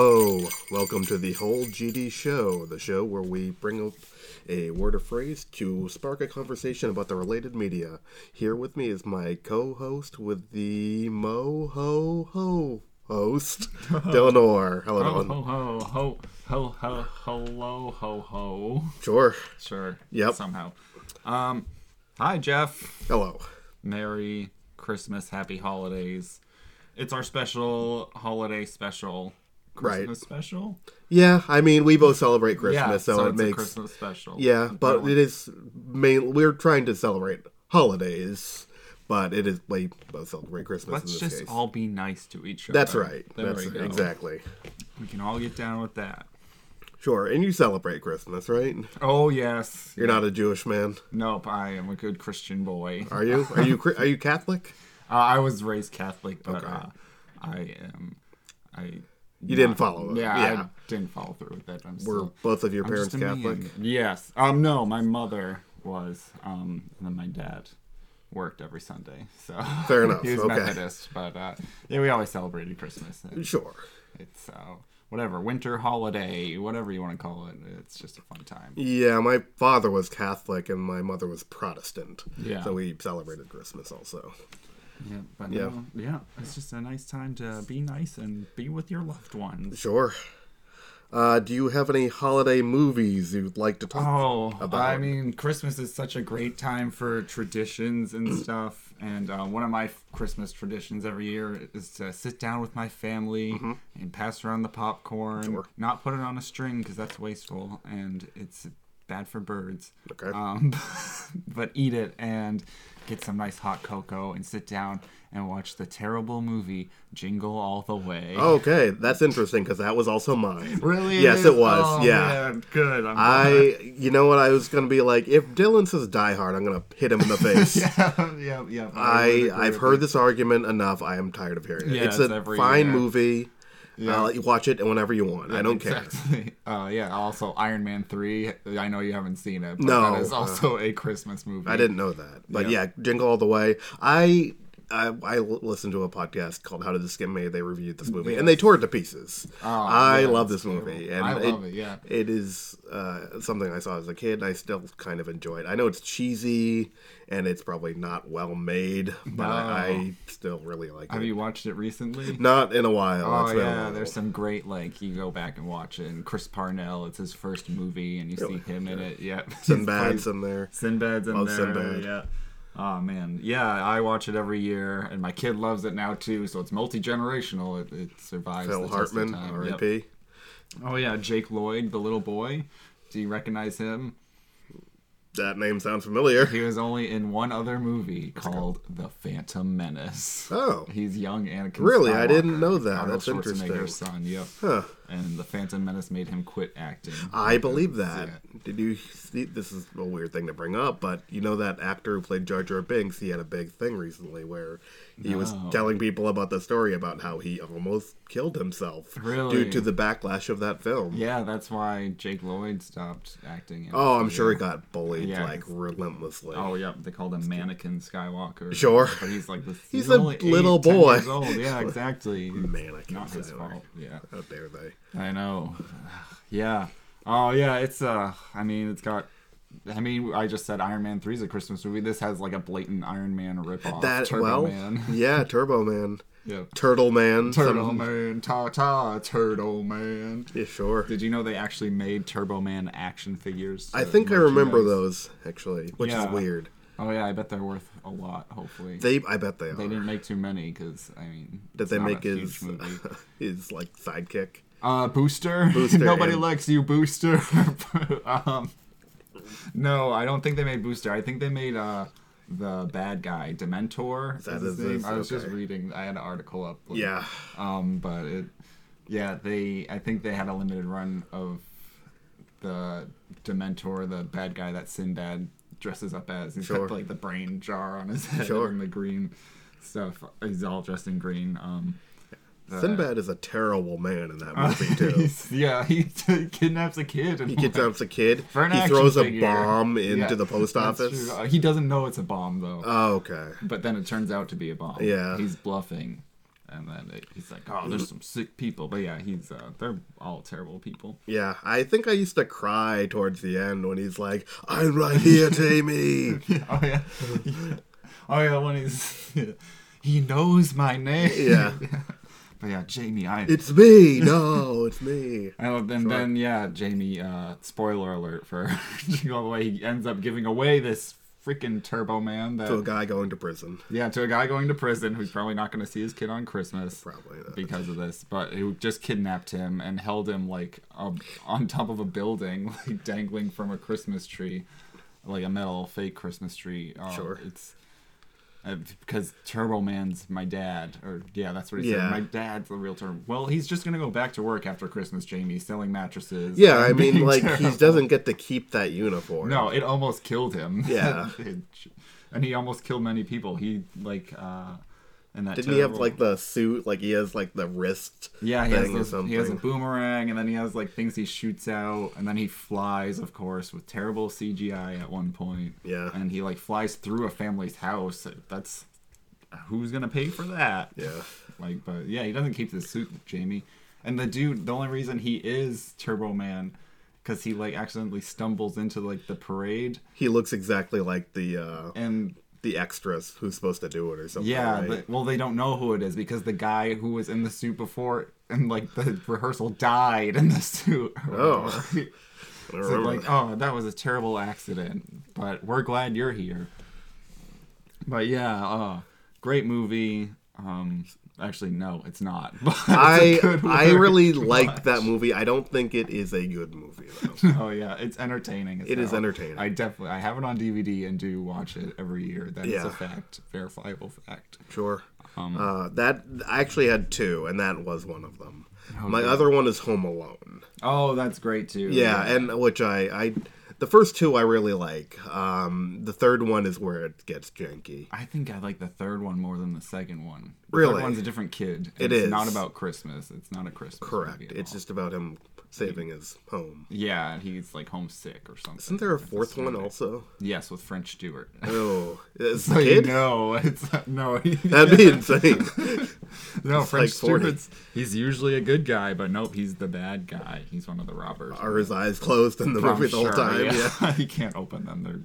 Hello, welcome to the Whole GD Show, the show where we bring up a word or phrase to spark a conversation about the related media. Here with me is my co-host with the Mo Ho Ho host, Dylan Orr. Hello, Ho Dylan. ho ho ho ho ho hello ho ho. Sure. Sure. Yep. Somehow. Um, hi Geoff. Hello. Merry Christmas, Happy Holidays. It's our special holiday special. Right. Special. Yeah, I mean, we both celebrate Christmas, yeah. so, So, it makes Christmas special. yeah, but Dylan. it is main. We're trying to celebrate holidays, but it is we both celebrate Christmas Let's in this just case. all be nice to each other. That's right. There That's we exactly. We can all get down with that. Sure, and you celebrate Christmas, right? Oh yes. You're not a Jewish man, Nope. I am a good Christian boy. are you? Are you are you Catholic? Uh, I was raised Catholic, but Okay. uh, I am. I. You didn't follow it. Yeah, Yeah. I didn't follow through with that. I'm Were still. both of your I'm parents just a Catholic? man. Yes. Um. No, my mother was. Um. And then my dad worked every Sunday. So Fair enough, he was okay. Methodist, but uh, yeah, we always celebrated Christmas. And Sure. It's uh, whatever winter holiday, whatever you want to call it. It's just a fun time. Yeah, my father was Catholic and my mother was Protestant. Yeah. So we celebrated Christmas also. Yeah. But Yeah. yeah. yeah. It's just a nice time to be nice and be with your loved ones. Sure. Uh, do you have any holiday movies you'd like to talk Oh, about? I mean, Christmas is such a great time for traditions and stuff. And uh, one of my Christmas traditions every year is to sit down with my family and pass around the popcorn. Mm-hmm. Sure. Not put it on a string because that's wasteful and it's bad for birds. Okay. Um, but eat it and get some nice hot cocoa and sit down and watch the terrible movie Jingle All the Way. Okay, that's interesting because that was also mine. really? Yes, it was. Oh, yeah. man, good. Glad. You know what? I was gonna be like, if Dylan says "Die Hard," I'm gonna hit him in the face. yeah, yeah, yeah. would I I've heard this argument enough. I am tired of hearing it. Yeah, it's it's a fine year. movie. Yeah. I'll let you watch it whenever you want. I don't care. Exactly. Uh, yeah. Also, Iron Man three. I know you haven't seen it. But No, that is uh, also a Christmas movie. I didn't know that, but Yeah. yeah, Jingle All the Way. I. I, I listened to a podcast called "How Did This Get Made." They reviewed this movie and they tore it to pieces. I yeah, love this movie, and I love it, yeah. it is uh, something I saw as a kid. and I still kind of enjoy it. I know it's cheesy and it's probably not well made, but I, I still really like Have it. Have you watched it recently? Not in a while. Oh It's been a yeah, there's some great like you go back and watch it. And Chris Parnell, it's his first movie, and you Really? see him in it. Yeah, Sinbad's in there. Sinbad's in there. Oh, there. Sinbad. Yeah. Oh man, yeah, I watch it every year, and my kid loves it now too. So it's multi generational. It, it survives. Phil the test of Hartman, time. Yep. R.I.P. Oh yeah, Jake Lloyd, the little boy. Do you recognize him? That name sounds familiar. He was only in one other movie called The Phantom Menace. Oh, He's young Anakin. Really? I didn't know that. Arnold That's interesting. Schwarzenegger's son. Yep. huh. And The Phantom Menace made him quit acting. I believe that. Yeah. Did you see? This is a weird thing to bring up, but you know that actor who played Jar Jar Binks? He had a big thing recently where he was telling people about the story about how he almost killed himself Really? due to the backlash of that film. Yeah, that's why Jake Lloyd stopped acting. in. Oh, I'm sure he got bullied Yeah. like relentlessly. Oh, yep. They called him Mannequin Skywalker. Sure. But he's like this. He's a only eight, little 10 boy. Yeah, exactly. Mannequin Not his Skywalker. fault. Yeah. How dare they? I know. Yeah. Oh yeah, it's uh I mean it's got I mean I just said Iron Man 3 is a Christmas movie. This has like a blatant Iron Man ripoff. That Turbo well, Man. yeah, Turbo Man, Yeah. Turtle Man, Turtle some- Man, ta ta, Turtle Man. Yeah, sure. Did you know they actually made Turbo Man action figures? I think I remember those actually, which Yeah. is weird. Oh yeah, I bet they're worth a lot. Hopefully, They, I bet they are. They didn't make too many because I mean, Did they make his his like sidekick? Uh, Booster. Booster Nobody and- likes you, Booster. um, no, I don't think they made Booster. I think they made uh the bad guy, Dementor. Is that his name. I was just reading. I had an article up. like, Yeah, Um, but it, yeah, they. I think they had a limited run of the Dementor, the bad guy that Sinbad dresses up as. He's Sure. got like the brain jar on his head Sure. and the green stuff. He's all dressed in green. Um, the- Sinbad is a terrible man in that Uh, movie too. yeah, he kidnaps a kid. And He kidnaps a kid. He throws a bomb into Yeah, the post office. Uh, he doesn't know it's a bomb though, Oh, okay. but then it turns out to be a bomb. Yeah. he's bluffing. and then it, he's like, "Oh, there's some sick people," but yeah, he's uh, they're all terrible people. Yeah, I think I used to cry towards the end when he's like, "I'm right here, Jamie." oh yeah, oh yeah, when he's he knows my name. Yeah. But yeah, Jamie, I it's me. No, it's me. and then, then yeah, Jamie. Uh, spoiler alert for all the way he ends up giving away this freaking Turbo Man that To a guy going to prison. yeah to a guy going to prison who's probably not going to see his kid on Christmas Probably not. because of this, but who just kidnapped him and held him like uh, on top of a building, like dangling from a Christmas tree, like a metal fake Christmas tree. Oh, Sure. it's. Uh, because Turbo Man's my dad, or yeah, that's what he Yeah. said. My dad's the real Turbo. Well, he's just gonna go back to work after Christmas, Jamie, selling mattresses. Yeah, I mean, like he doesn't get to keep that uniform. No, it almost killed him. Yeah. It- and he almost killed many people. He like uh, in that. Didn't he have like the suit? Like he has like the wrist. Yeah, he has, thing or those, he has a boomerang, and then he has like things he shoots out, and then he flies, of course, with terrible CGI at one point. Yeah. and he like flies through a family's house. That's who's gonna pay for that? Yeah. Like, but yeah, he doesn't keep the suit, Jamie. And the dude, the only reason he is Turbo Man, because he like accidentally stumbles into like the parade, He looks exactly like the uh and the extras who's supposed to do it or something. Yeah, right? but, well, they don't know who it is because the guy who was in the suit before and like the rehearsal died in the suit. Oh. so I don't remember like, oh, that was a terrible accident, but we're glad you're here. But yeah, uh, great movie. Um, actually, no, it's not. But it's I I really to liked that movie. I don't think it is a good movie though. Oh yeah, it's entertaining. It is entertaining. I definitely I have it on DVD and do watch it every year. That is Yeah. a fact, verifiable fact. sure. Um, Uh, that I actually had two, and that was one of them. My other one is Home Alone. Oh, that's great too. Yeah, and which I I the first two I really like. Um, the third one is where it gets janky. I think I like the third one more than the second one. The Really? third one's a different kid. It it's is. not about Christmas. It's not a Christmas. Correct. It's all. just about him saving his home. yeah, and he's like homesick or something. Isn't there a fourth one also? Yes, with French Stewart. Oh, is so the you know, it's uh, no. he- That'd be insane. no, It's French like 40. Stewart's. He's usually a good guy, but nope, he's the bad guy. He's one of the robbers. Are his eyes closed in the I'm movie the whole time? Yeah. he can't open them. They're.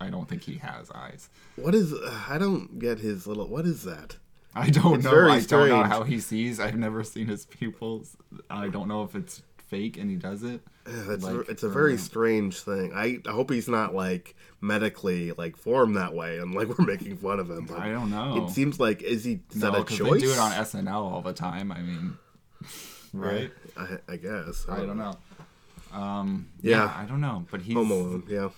I don't think he has eyes. What is? I don't get his little. What is that? I don't It's know. I don't know how he sees. I've never seen his pupils. I don't know if it's fake and he does it. Yeah, It's, Like, it's a I very don't strange thing. I, I hope he's not like medically like formed that way, and like we're making fun of him. But I don't know. It seems like is he is that a choice? they do it on SNL all the time. I mean, right? I, I guess. I don't know. Um, Yeah. yeah. I don't know, but he's Home Alone, yeah.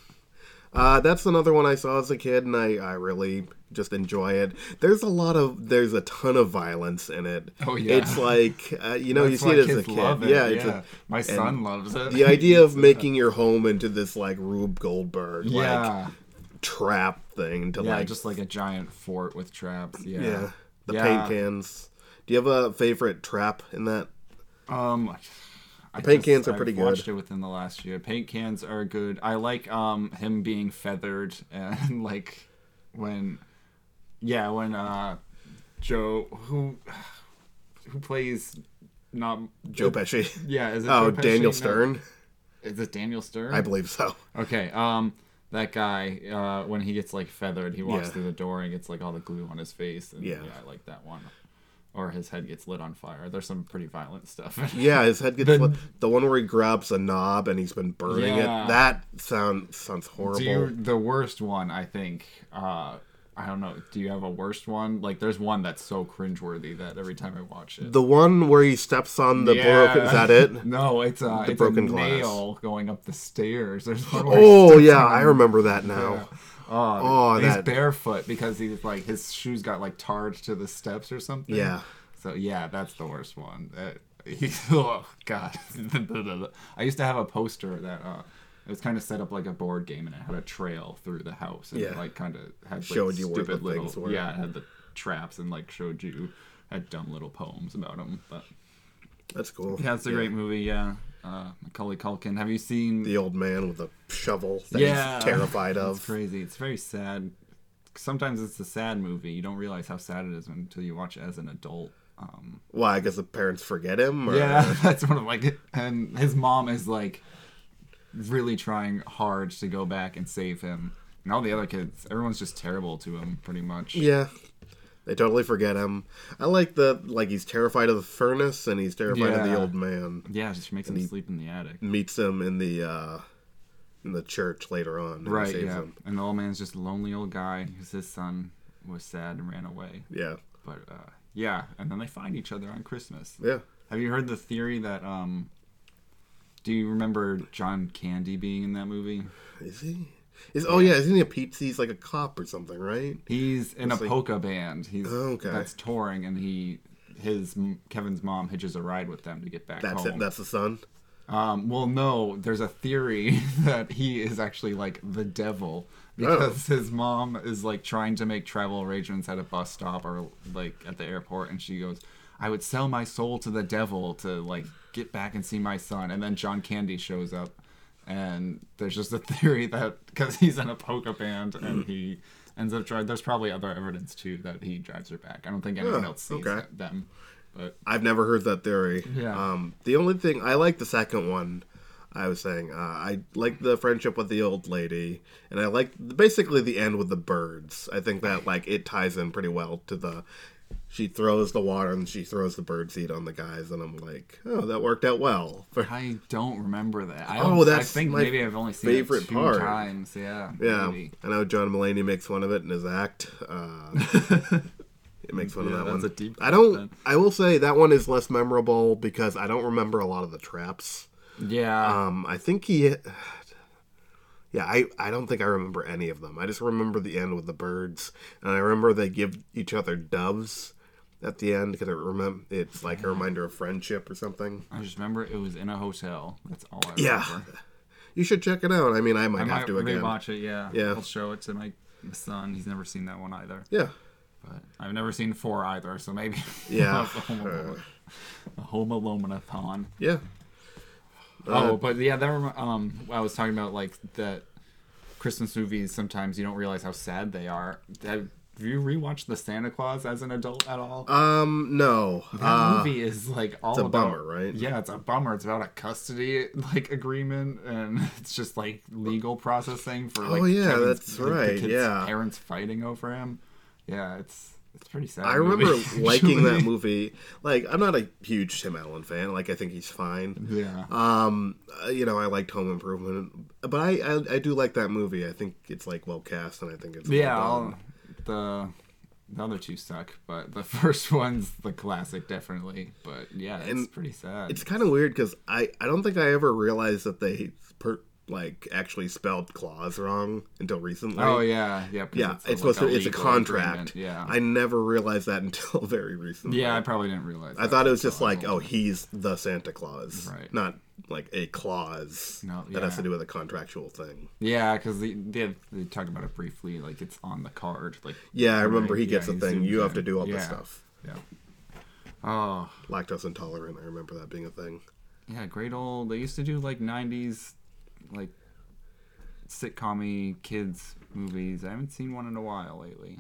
Uh, that's another one I saw as a kid, and I, I really just enjoy it. There's a lot of, there's a ton of violence in it. Oh, yeah. It's like, uh, you know, That's you see it as a kid. love it, Yeah, it's yeah. a, my son loves it. the idea of making your home into this like Rube Goldberg like yeah, trap thing to yeah, like, just like a giant fort with traps. Yeah, yeah, the Yeah. paint cans. Do you have a favorite trap in that? Um, I paint cans are I've pretty Watched it within the last year. Paint cans are good. I like um him being feathered and like when, yeah, when uh Joe who who plays not Joe Pesci. Yeah, is it Oh, Joe Pesci? Daniel No. Stern. Is it Daniel Stern? I believe so. Okay, um, that guy, uh, when he gets like feathered, he walks Yeah. through the door and gets like all the glue on his face. And, Yeah. yeah, I like that one. Or his head gets lit on fire. There's some pretty violent stuff. Yeah, his head gets The- lit. the one where he grabs a knob and he's been burning Yeah. it. That sound sounds horrible. You, the worst one, I think. Uh, I don't know. Do you have a worst one? Like, there's one that's so cringeworthy that every time I watch it. The one where he steps on the broken is that it? No, it's a it's broken a glass. nail going up the stairs. There's one where he Oh yeah, on I remember that now. Yeah. Oh, Oh, he's that- barefoot because he's like his shoes got like tarred to the steps or something. Yeah. So yeah, that's the worst one. That, he, oh god. I used to have a poster that uh it was kind of set up like a board game and it had a trail through the house and Yeah. it like kind of had like, Showed you where the stupid little things were. yeah it had the traps and like showed you had dumb little poems about them. But That's cool. yeah, it's a great movie. Yeah, uh, Macaulay Culkin. Have you seen? The old man with the shovel that yeah, he's terrified of. It's crazy. It's very sad. Sometimes it's a sad movie. You don't realize how sad it is until you watch it as an adult. Um, Why? Because the parents forget him? Or? yeah, that's one of like, and his mom is like really trying hard to go back and save him. And all the other kids, everyone's just terrible to him, pretty much. Yeah. They totally forget him. I like the like he's terrified of the furnace and he's terrified of the old man. Yeah, just makes him he- sleep in the attic. Meets him in the uh in the church later on. and Right, saves yeah. him. And the old man's just a lonely old guy because his son was sad and ran away. Yeah. But uh, yeah, and then they find each other on Christmas. Yeah. Have you heard the theory that um do you remember John Candy being in that movie? Is he? Is oh yeah, isn't he a pizza? He's like a cop or something, right? He's in It's a like- polka band. He's Oh, okay. that's touring and he his Kevin's mom hitches a ride with them to get back That's home. it. That's the son. Um, well, no, there's a theory that he is actually like the devil because his mom is like trying to make travel arrangements at a bus stop or like at the airport, and she goes, "I would sell my soul to the devil to like get back and see my son." And then John Candy shows up, and there's just a theory that because he's in a polka band and he ends up driving. There's probably other evidence too that he drives her back. I don't think anyone Oh, else sees okay. them, but I've never heard that theory. Yeah. Um, the only thing I like the second one. I was saying uh, I like the friendship with the old lady, and I like basically the end with the birds. I think that like it ties in pretty well to the. She throws the water and she throws the bird seed on the guys, and I'm like, oh, that worked out well. I don't remember that. I Oh, don't, that's I think my maybe I've only seen favorite it two part. times. Yeah. yeah, maybe. I know John Mulaney makes fun of it in his act. Uh, it makes fun Yeah, of that one. a deep I don't. then. I will say that one is less memorable because I don't remember a lot of the traps. Yeah. Um, I think he. Yeah, I, I don't think I remember any of them. I just remember the end with the birds, and I remember they give each other doves at the end because I remember it's like a reminder of friendship or something. I just remember it was in a hotel. That's all I Yeah, you should check it out. I mean, I might I have might to again. rewatch it. Yeah. Yeah. I'll show it to my son. He's never seen that one either. Yeah, But I've never seen four either, so maybe. Yeah. a home alone. alone-a-thon. yeah. Oh, but yeah, that rem- um, I was talking about like that Christmas movies. Sometimes you don't realize how sad they are. Have you rewatched The Santa Claus as an adult at all? Um, no. That Uh, movie is like all a about bummer, right? Yeah, it's a bummer. It's about a custody like agreement, and it's just like legal processing for like. Oh, yeah, Kevin's- that's like, right, yeah. parents fighting over him. Yeah, it's it's pretty sad. I remember movie, liking that movie. Like, I'm not a huge Tim Allen fan. Like, I think he's fine. Yeah. Um, uh, you know, I liked Home Improvement, but I, I I do like that movie. I think it's like well cast, and I think it's well Yeah, done. The the other two suck, but the first one's the classic, definitely. But yeah, it's And pretty sad. It's kind of weird because I I don't think I ever realized that they per, like actually spelled clause wrong until recently. oh yeah, yeah, yeah, a, it's, like, supposed to. It's a contract. agreement, Yeah, I never realized that until very recently. yeah, I probably didn't realize. I thought it was just like, oh, he's the Santa Claus, Right. not like a clause No, that has to do with a contractual thing. yeah, because they, they they talk about it briefly, like it's on the card, like Yeah, I remember he yeah, gets a he thing. You have to do all this stuff. yeah. Oh Lactose intolerant. I remember that being a thing. yeah, great old. They used to do like '90s, like sitcom kids movies. I haven't seen one in a while lately.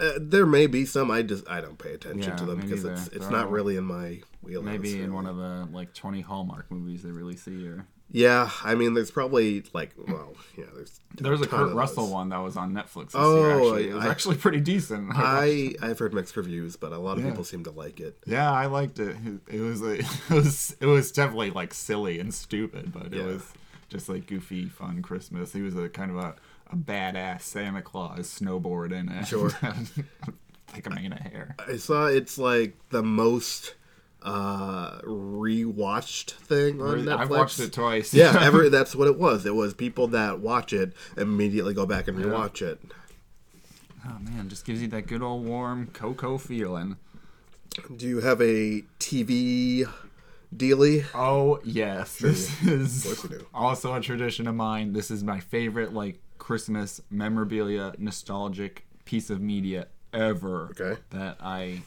Uh, there may be some. I just I don't pay attention Yeah, to them because it's it's not really in my wheelhouse. Maybe in really. one of the like 20 Hallmark movies they release a year. Yeah, I mean, there's probably like, well, yeah, there's There was a Kurt Russell one that was on Netflix this Oh, year. Actually, it was I- actually pretty decent. watched I I've heard mixed reviews, but a lot of Yeah. people seem to like it. Yeah, I liked it. It was it was it was definitely like silly and stupid, but it Yeah. was just like goofy, fun Christmas. He was a kind of a, a badass Santa Claus snowboarding and Sure. like a mane of hair. I saw it's like the most uh rewatched thing on Netflix. I've watched it twice. yeah, ever that's what it was. It was people that watch it immediately go back and rewatch it. oh man, just gives you that good old warm cocoa feeling. Do you have a TV dealy? Oh yes, this is course you do. also a tradition of mine. This is my favorite like Christmas memorabilia, nostalgic piece of media ever. Okay. That I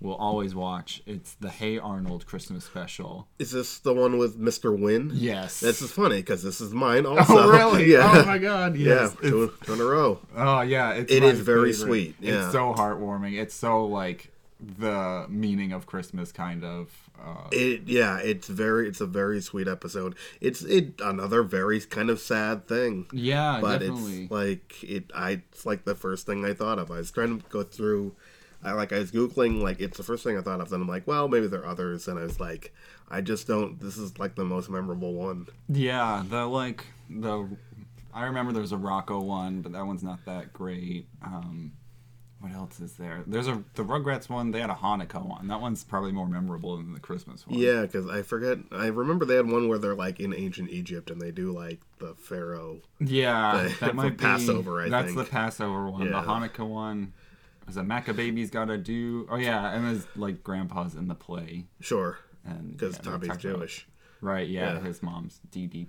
will always watch. It's the Hey Arnold Christmas special. Is this the one with Mr. Win? Yes. This is funny because this is mine oh, also. oh really? yeah. Oh my god. yeah, two, two in a row. Oh yeah, it's It is very favorite. sweet, yeah. It's so heartwarming. It's so like the meaning of Christmas, kind of. Uh, It yeah, it's very it's a very sweet episode. It's it another very kind of sad thing. yeah, but definitely. it's like it I it's like the first thing I thought of. I was trying to go through I like I was googling like it's the first thing I thought of. Then I'm like, well, maybe there are others. And I was like, I just don't. This is like the most memorable one. Yeah, the like the I remember there was a Rocko one, but that one's not that great. Um, what else is there? There's a the Rugrats one. They had a Hanukkah one. That one's probably more memorable than the Christmas one. Yeah, because I forget. I remember they had one where they're like in ancient Egypt and they do like the pharaoh. yeah, The- that might be Passover, I think. that's think. the Passover one. Yeah. The Hanukkah one. Is a Maccababy's gotta do? Oh yeah, and there's like grandpa's in the play, Sure, and because yeah, Tommy's talk about- Jewish. Right, yeah, Yeah. his mom's Dee Dee.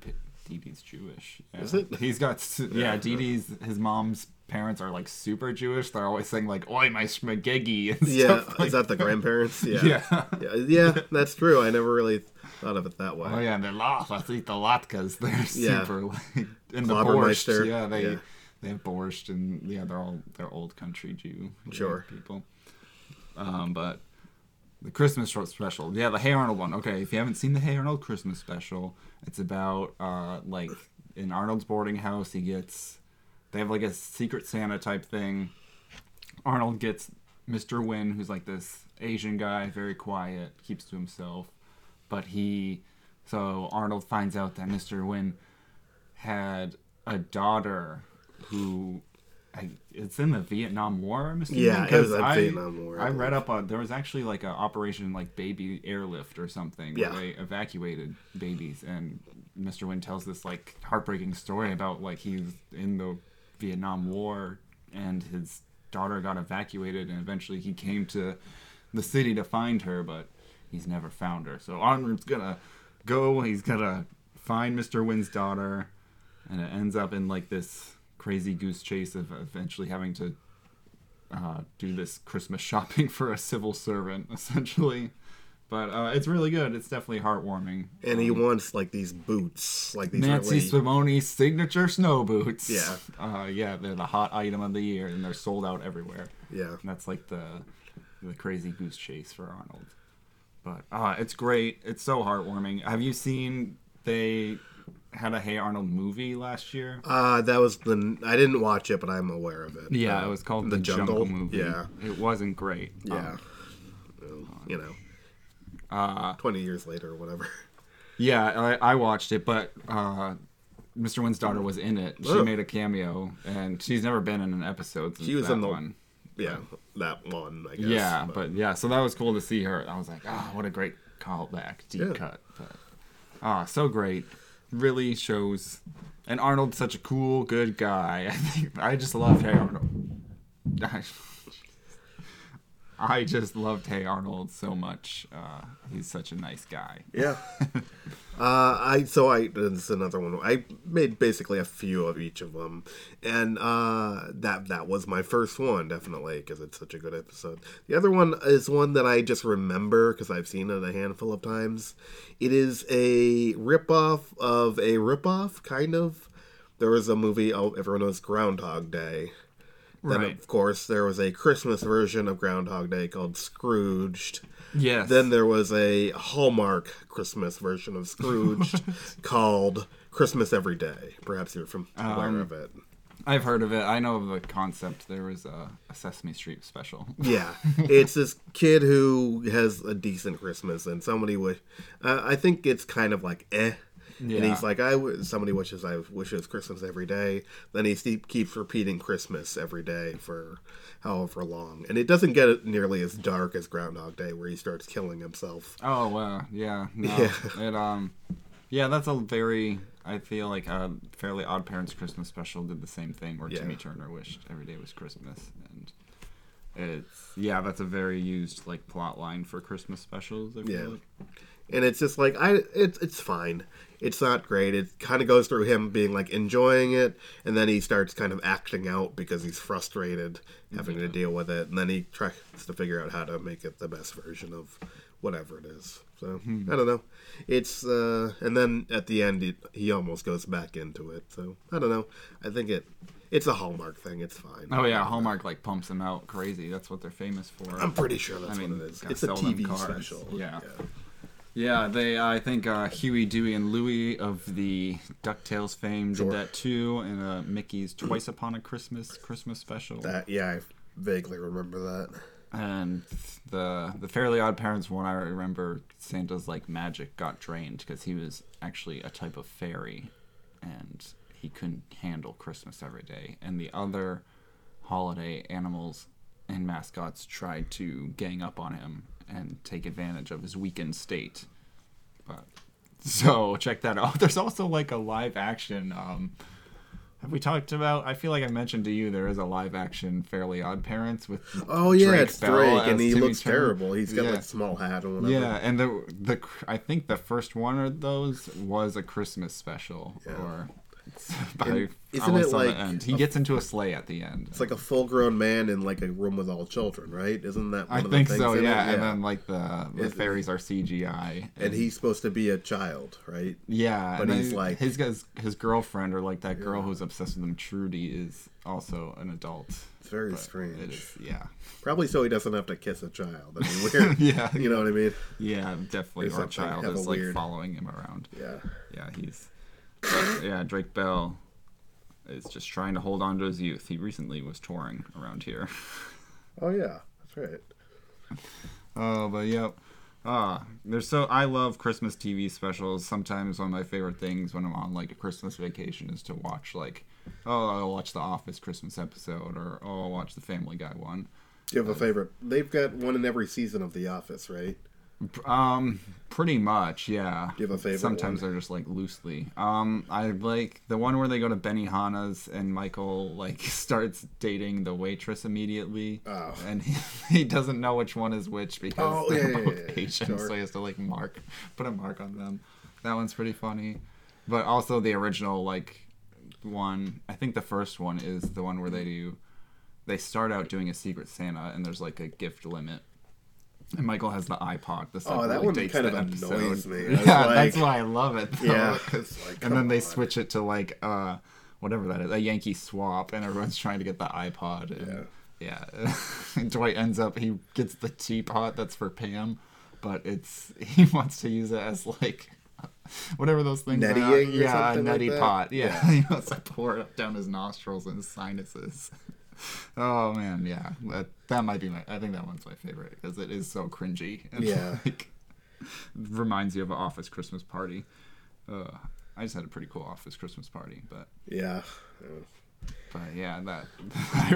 Dee Dee's Jewish. Yeah. Is it? He's got s- yeah. Dee Dee's his mom's parents are like super Jewish. They're always saying like "Oi, my schmagegi" and Yeah, stuff like is that the grandparents? Yeah. Yeah. yeah, yeah, that's true. I never really thought of it that way. Oh yeah, and they laugh. Let's eat the latkes. They're Yeah. super like in the borscht. Yeah, they yeah. they have borscht and yeah, they're all they're old country Jew Sure. people. Um, but the Christmas short special, yeah, the Hey Arnold one. Okay, if you haven't seen the Hey Arnold Christmas special, it's about uh like in Arnold's boarding house, he gets they have like a secret Santa type thing. Arnold gets Mr. Wynn, who's like this Asian guy, very quiet, keeps to himself. But he, so Arnold finds out that Mr. Wynn had a daughter who, I, it's in the Vietnam War, Mr. Yeah, Wynn? it was I- Vietnam War, I read up on, there was actually like an operation like baby airlift or something Yeah. where they evacuated babies. And Mr. Wynn tells this like heartbreaking story about like he was in the Vietnam War and his daughter got evacuated and eventually he came to the city to find her but he's never found her. So arnold's gonna go he's gonna find mr wynn's daughter and it ends up in like this crazy goose chase of eventually having to uh, do this christmas shopping for a civil servant essentially but uh, it's really good it's definitely heartwarming And he wants like these boots, like these Nancy really. Spumoni's signature snow boots. Yeah. uh, yeah, they're the hot item of the year, and they're sold out everywhere. Yeah, And that's like the the crazy goose chase for Arnold. But uh, it's great. It's so heartwarming. Have you seen they had a Hey Arnold movie last year? uh, that was the. I didn't watch it, but I'm aware of it. Yeah, Uh, it was called The the, Jungle, Jungle? Movie. Yeah. it wasn't great. Yeah, Um, Well, you know, uh, twenty years later or whatever. yeah, I, I watched it, but uh, Mr. Wynn's daughter was in it. She Oh. made a cameo, and she's never been in an episode since She was that in the- one. Yeah, that one. I guess. Yeah, but yeah, so that was cool to see her. I was like, oh, what a great callback, deep Yeah. cut. But ah, so great. Really shows. And Arnold's such a cool, good guy. I think I just love Hey Arnold. I, just loved Hey Arnold so much. Uh, he's such a nice guy. Yeah. uh, I so I this is another one. I made basically a few of each of them, and uh, that that was my first one definitely because it's such a good episode. The other one is one that I just remember because I've seen it a handful of times. It is a ripoff of a ripoff, kind of. There was a movie. Oh, everyone knows Groundhog Day. Then, Right. of course, there was a Christmas version of Groundhog Day called Scrooged. Yes. Then there was a Hallmark Christmas version of Scrooged called Christmas Every Day. Perhaps you're from aware Um, of it. I've heard of it. I know of the concept. There was a, a Sesame Street special. Yeah, it's this kid who has a decent Christmas, and somebody would. Uh, I think it's kind of like eh. And he's like, I w- somebody wishes I wishes Christmas every day. Then he keeps repeating Christmas every day for however long, and it doesn't get nearly as dark as Groundhog Day, where he starts killing himself. Oh wow, yeah, no, Yeah. it um, yeah, that's a very. I feel like a fairly Odd Parents Christmas special did the same thing, where Yeah. Timmy Turner wished every day was Christmas, and it's yeah, that's a very used like plot line for Christmas specials. I feel Yeah. like. and it's just like I it's it's fine. It's not great. It kind of goes through him being like enjoying it, and then he starts kind of acting out because he's frustrated having to deal with it, and then he tries to figure out how to make it the best version of whatever it is. So I don't know. It's uh, and then at the end it, he almost goes back into it. So I don't know. I think it It's a Hallmark thing. It's fine. Oh yeah, Hallmark like pumps them out crazy. That's what they're famous for. I'm pretty sure that's I mean, what it is. It's a TV special. Yeah. Yeah, they. I think uh, Huey, Dewey, and Louie of the Ducktales fame Sure. did that too, and uh, Mickey's Twice Upon a Christmas Christmas special. That yeah, I vaguely remember that. and the the Fairly Odd Parents one, I remember Santa's like magic got drained because he was actually a type of fairy, and he couldn't handle Christmas every day. And the other holiday animals and mascots tried to gang up on him and take advantage of his weakened state. But so check that out. There's also like a live action. Um, have we talked about? I feel like I mentioned to you there is a live action Fairly Odd Parents with Oh yeah, Drake it's Bell Drake, and he Timmy looks Turner. terrible. He's got Yeah. like small hat and whatever. Yeah, and the the I think the first one of those was a Christmas special, Yeah. or by And isn't it like end. He a- gets into a sleigh at the end. It's like a full-grown man in like a room with all children, right? Isn't that? One I of think the things so, it? yeah. And then like the the fairies are CGI, and he's supposed to be a child, right? yeah, but and he's like- his his his girlfriend or like that girl Yeah. who's obsessed with him, Trudy, is also an adult. It's very but strange. It is, yeah, Probably so he doesn't have to kiss a child. I mean, weird. yeah, You know what I mean? yeah, definitely. Or Or a child is like weird- following him around. Yeah. yeah, he's but, yeah. Drake Bell is just trying to hold on to his youth. He recently was touring around here. Oh yeah, that's right. Oh, but yep. Ah, there's so I love Christmas TV specials. Sometimes one of my favorite things when I'm on like a Christmas vacation is to watch like, oh, I'll watch the Office Christmas episode, or oh, I'll watch the Family Guy one. Do you have a favorite? They've got one in every season of The Office, right? Um, pretty much, yeah. Do you have a favorite Sometimes one? they're just like loosely. Um, I like the one where they go to Benihana's and Michael like starts dating the waitress immediately, Oh. and he, he doesn't know which one is which because Oh, they're yeah, both yeah, yeah, Asian, sure. so he has to like mark, put a mark on them. That one's pretty funny, but also the original like one. I think the first one is the one where they do. They start out doing a Secret Santa, and there's like a gift limit. And Michael has the iPod. This Oh, like, that really one dates kind of episode. annoys me. Yeah, was that's why I love it. Though. Yeah, like, and then come they on. switch it to like uh, whatever that is, a Yankee swap, and everyone's trying to get the iPod. And, yeah, Dwight ends up he gets the teapot that's for Pam, but it's he wants to use it as like. Whatever those things are. Nettying or Yeah, a something like pot. Yeah, he wants to pour it up down his nostrils and his sinuses. Oh man, yeah, that that might be my. I think that one's my favorite because it is so cringy. And, Yeah. like, reminds you of an office Christmas party. Uh, I just had a pretty cool office Christmas party, but Yeah. but yeah, that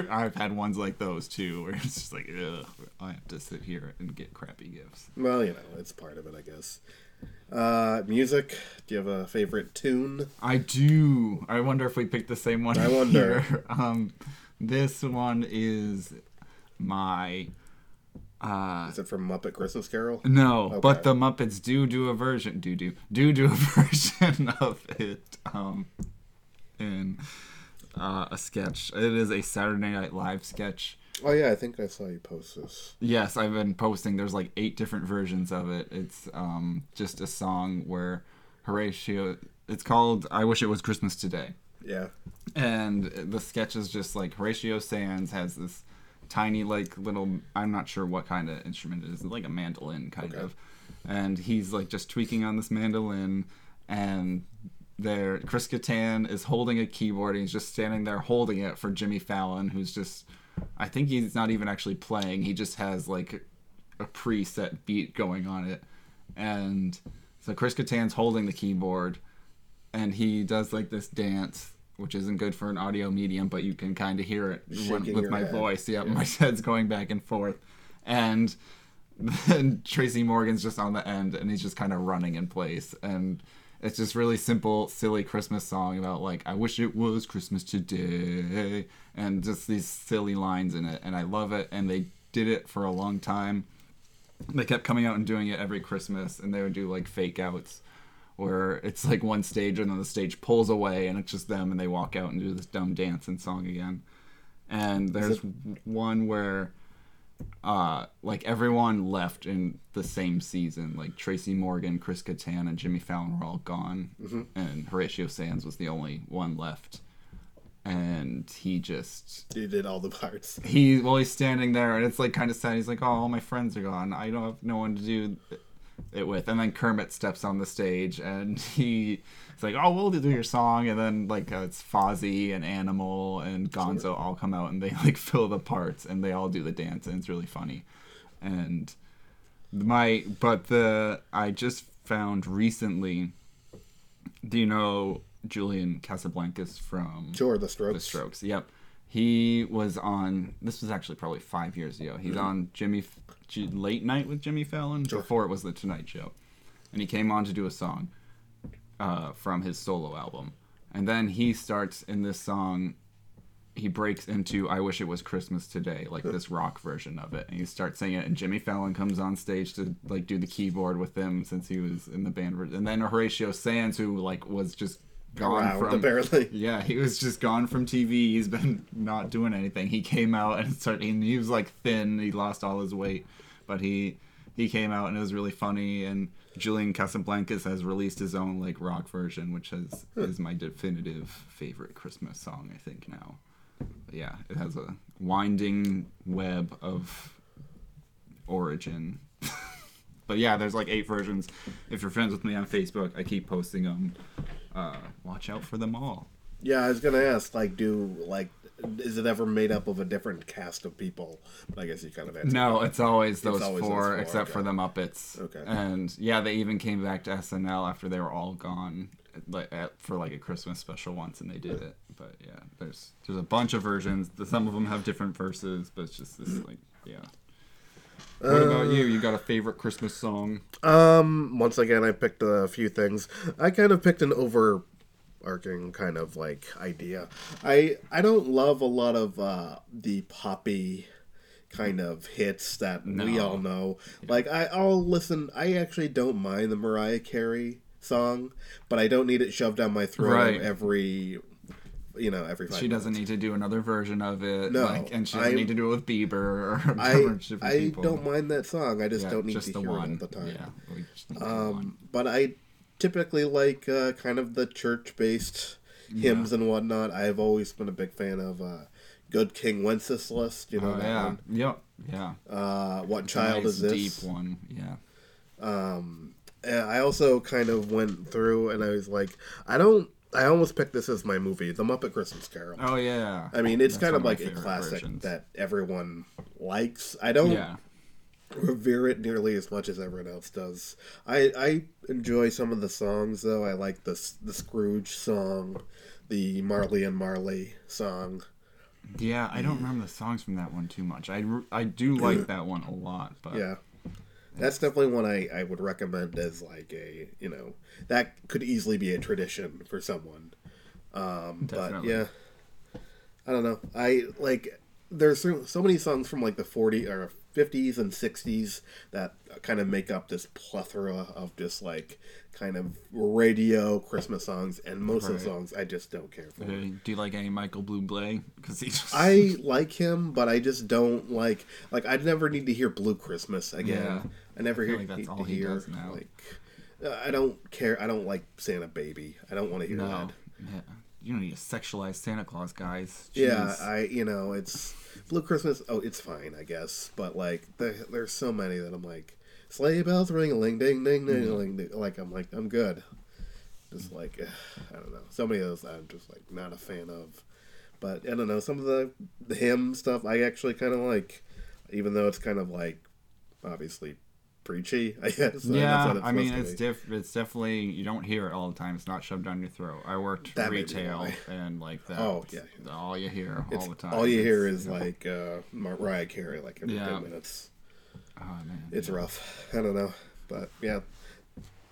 I've had ones like those too, where it's just like, ugh, I have to sit here and get crappy gifts. Well, you know, it's part of it, I guess. Uh, music. Do you have a favorite tune? I do. I wonder if we picked the same one. I wonder. here. Um, this one is my. Uh, Is it from Muppet Christmas Carol? No, Okay. but the Muppets do do a version. Do do do do a version of it. Um, in uh, a sketch. It is a Saturday Night Live sketch. Oh yeah, I think I saw you post this. Yes, I've been posting. There's like eight different versions of it. It's um just a song where Horatio. It's called "I Wish It Was Christmas Today." Yeah. and the sketch is just like Horatio Sanz has this tiny like little I'm not sure what kind of instrument it is like a mandolin kind Okay. of and he's like just tweaking on this mandolin and there Chris Kattan is holding a keyboard and he's just standing there holding it for Jimmy Fallon who's just I think he's not even actually playing he just has like a preset beat going on it and so Chris Kattan's holding the keyboard and he does like this dance which isn't good for an audio medium but you can kind of hear it when, with my head. voice. Yeah, my head's going back and forth. And then tracy morgan's just on the end and he's just kind of running in place. And it's just really simple silly christmas song about like i wish it was christmas today and just these silly lines in it. And i love it and they did it for a long time. They kept coming out and doing it every Christmas, and they would do like fake outs where it's like one stage and then the stage pulls away and it's just them and they walk out and do this dumb dance and song again. And there's one where uh like everyone left in the same season. Like Tracy Morgan, Chris Kattan, and Jimmy Fallon were all gone, and Horatio Sanz was the only one left. and he just he did all the parts. he well he's standing there and it's like kind of sad he's like oh all my friends are gone i don't have no one to do it with and then kermit steps on the stage and he it's like oh we'll do your song and then like uh, it's fozzie and animal and gonzo all come out and they like fill the parts and they all do the dance and it's really funny and my but the i just found recently do you know julian casablancas from Sure, the strokes. the Strokes. Yep. He was on. This was actually probably five years ago. He's on Jimmy G- Late Night with Jimmy Fallon before it was the Tonight Show, and he came on to do a song uh, from his solo album, and then he starts in this song. He breaks into "I Wish It Was Christmas Today," like this rock version of it, and he starts singing it. And Jimmy Fallon comes on stage to like do the keyboard with him since he was in the band, and then Horatio Sanz, who like was just gone Around, from apparently. yeah, he was just gone from TV. He's been not doing anything. He came out and started. And he was like thin. He lost all his weight, but he he came out and it was really funny. And Julian Casablancas has released his own like rock version, which has is my definitive favorite Christmas song. I think now. But yeah, it has a winding web of origin. but yeah, there's like eight versions. If you're friends with me on Facebook, I keep posting them. Uh, watch out for them all. Yeah, I was gonna ask, like, do like, is it ever made up of a different cast of people? But I guess you kind of answered. No, that. it's always those always those four, four, except for okay. the Muppets. Okay. And yeah, they even came back to SNL after they were all gone, for like a Christmas special once, and they did it. But yeah, there's there's a bunch of versions. The, some of them have different verses, but it's just this like yeah. What about you? You got a favorite Christmas song? Um, once again, I picked a few things. I kind of picked an overarching kind of like idea. I I don't love a lot of uh, the poppy kind of hits that we all know. Like I, I'll listen. I actually don't mind the Mariah Carey song, but I don't need it shoved down my throat Right. every, you know, every. Five She doesn't minutes. need to do another version of it. No, like, and she doesn't I- need to do it with Bieber or I I people. don't mind that song. I just Yeah, don't need just to the hear one. it all the time. Yeah, need the. Um, but I typically like uh, kind of the church-based hymns and whatnot. I've always been a big fan of uh, "Good King Wenceslas." You know Oh that yeah, one. yep, yeah. Uh, what It's child nice, is this? Deep one, yeah. Um, I also kind of went through and I was like, I don't. I almost picked this as my movie, The Muppet Christmas Carol. Oh yeah. I mean, it's That's kind of like a classic versions. that everyone likes. I don't Yeah. revere it nearly as much as everyone else does. I I enjoy some of the songs though. I like the the Scrooge song, the Marley and Marley song. Yeah, I don't remember the songs from that one too much. I, I do like that one a lot, but Yeah. That's definitely one I, I would recommend as like a you know that could easily be a tradition for someone. Um, but yeah, I don't know. I like there's so, so many songs from like the 40 or 50s and 60s that kind of make up this plethora of just like kind of radio Christmas songs, and most of the songs I just don't care for. Uh, do you like any Michael Bublé? Because he just I like him, but I just don't like like I'd never need to hear Blue Christmas again. Yeah. I never hear like that's all to he hear does now. like uh, I don't care. I don't like Santa Baby. I don't want to hear no, that. yeah. You don't need to sexualize Santa Claus, guys. Yeah, I you know it's Blue Christmas. Oh, it's fine, I guess. But like there, there's so many that I'm like sleigh bells ring ling ding ding ding Mm-hmm. ling. ding. Like I'm like I'm good. Just like I don't know. So many of those I'm just like not a fan of. But I don't know some of the the hymn stuff I actually kind of like, even though it's kind of like obviously preachy. I guess. Yeah, I mean it's diff. It's definitely you don't hear it all the time. It's not shoved down your throat. I worked That retail and like that. Oh, yeah. all you hear It's- all the time. all you hear is like uh, Mariah Carey like every Yeah. ten minutes. oh man, It's rough. I don't know, but yeah,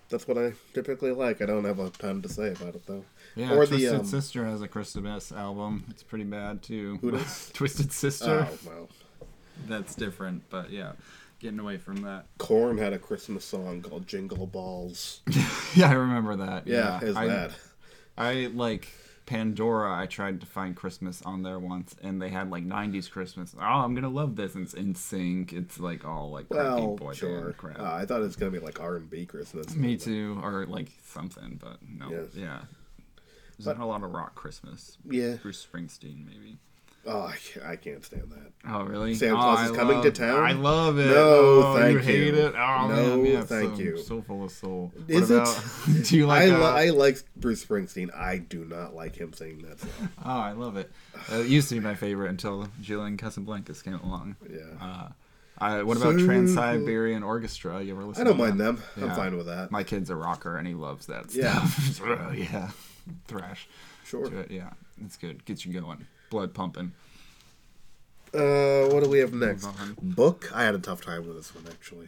that's what I typically like. I don't have a ton to say about it though. Yeah, Or Twisted the um, Sister has a Christmas album. It's pretty bad too. Who does? Twisted Sister. oh well, That's different, but yeah, getting away from that. Korn had a Christmas song called "Jingle Balls." yeah, I remember that. Yeah, Yeah, is I, that? I like Pandora. I tried to find Christmas on there once, and they had like '90s Christmas. Oh, I'm gonna love this. It's NSYNC. It's like all like Well, boy sure. crap. Uh, I thought it was gonna be like R and B Christmas. Me too, or like something, but no. Yes. Yeah. There's not a lot of rock Christmas. Yeah. Bruce Springsteen, maybe. Oh, I can't, I can't stand that. Oh, really? Santa oh, Claus I is coming love, to town? I love it. No, oh, thank you. hate you. it? Oh, No, man, yeah, thank so, you. So full of soul. Is what it? about, do you like I, uh, li- I like Bruce Springsteen. I do not like him singing that song. Oh, I love it. Uh, it used to be my favorite until Julian Casablancas came along. Yeah. Uh, I, what about So Trans Siberian Orchestra? You ever listen? I don't to mind them? them. I'm fine with that. My kid's a rocker and he loves that Yeah. stuff. Oh, yeah. Thrash. Sure. It. Yeah, it's good. Gets you going. Blood pumping. Uh, what do we have next? Book. I had a tough time with this one actually.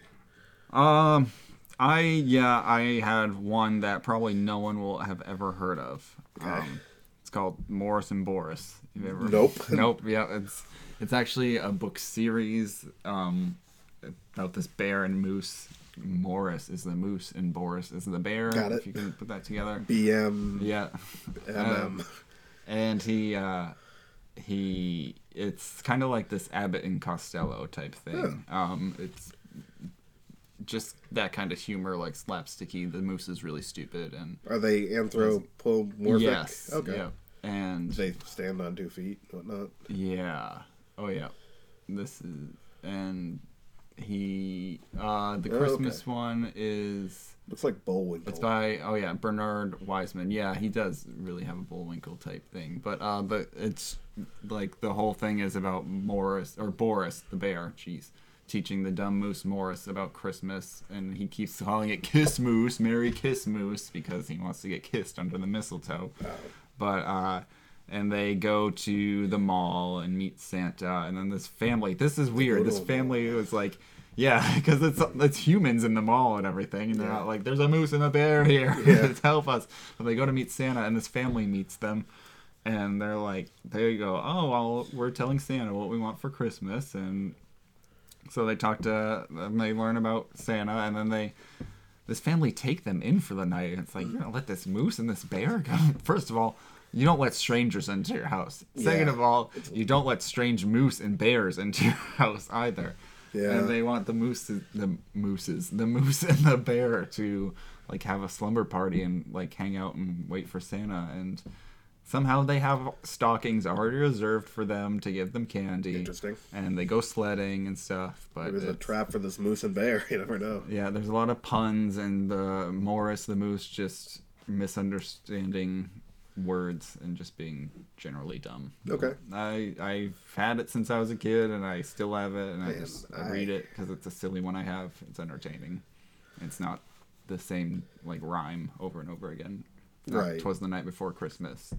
Um, I yeah, I had one that probably no one will have ever heard of. Okay. Um, it's called Morris and Boris. You've ever? Nope. Nope. Yeah, it's it's actually a book series um about this bear and moose. Morris is the moose and Boris is the bear. Got it. If you can put that together. BM. Yeah. Um, MM. and he uh he it's kind of like this abbott and costello type thing um it's just that kind of humor like slapsticky the moose is really stupid and Are they anthropomorphic? yes Okay. yeah. and They stand on two feet, whatnot. yeah oh yeah this is and he uh the Oh, christmas okay. one is Looks like Bullwinkle. It's by oh yeah Bernard Wiseman. Yeah, he does really have a Bullwinkle type thing, but uh, but it's like the whole thing is about Morris or Boris the bear. Jeez, teaching the dumb moose Morris about Christmas, and he keeps calling it Kiss Moose, Merry Kiss Moose, because he wants to get kissed under the mistletoe. But uh, and they go to the mall and meet Santa, and then this family. This is weird. This family was like. Yeah, because it's it's humans in the mall and everything, and they're Yeah. like, "There's a moose and a bear here, Yeah. help us." But they go to meet Santa, and this family meets them, and they're like, they go, "Oh, well, we're telling Santa what we want for Christmas," and so they talk to, and they learn about Santa, and then they, this family take them in for the night. And it's like, you're gonna let this moose and this bear go? First of all. You don't let strangers into your house. Second Yeah. of all, you don't let strange moose and bears into your house either. Yeah. And they want the moose, the mooses, the moose and the bear to like have a slumber party and like hang out and wait for Santa. And somehow they have stockings already reserved for them to give them candy. Interesting. And they go sledding and stuff. But there's a trap for this moose and bear. You never know. yeah, there's a lot of puns, and the Morris the moose just misunderstanding words and just being generally dumb. Okay. I I've had it since I was a kid, and I still have it, and I just I read it because it's a silly one I have. It's entertaining. It's not the same like rhyme over and over again. Right. Twas the night before Christmas.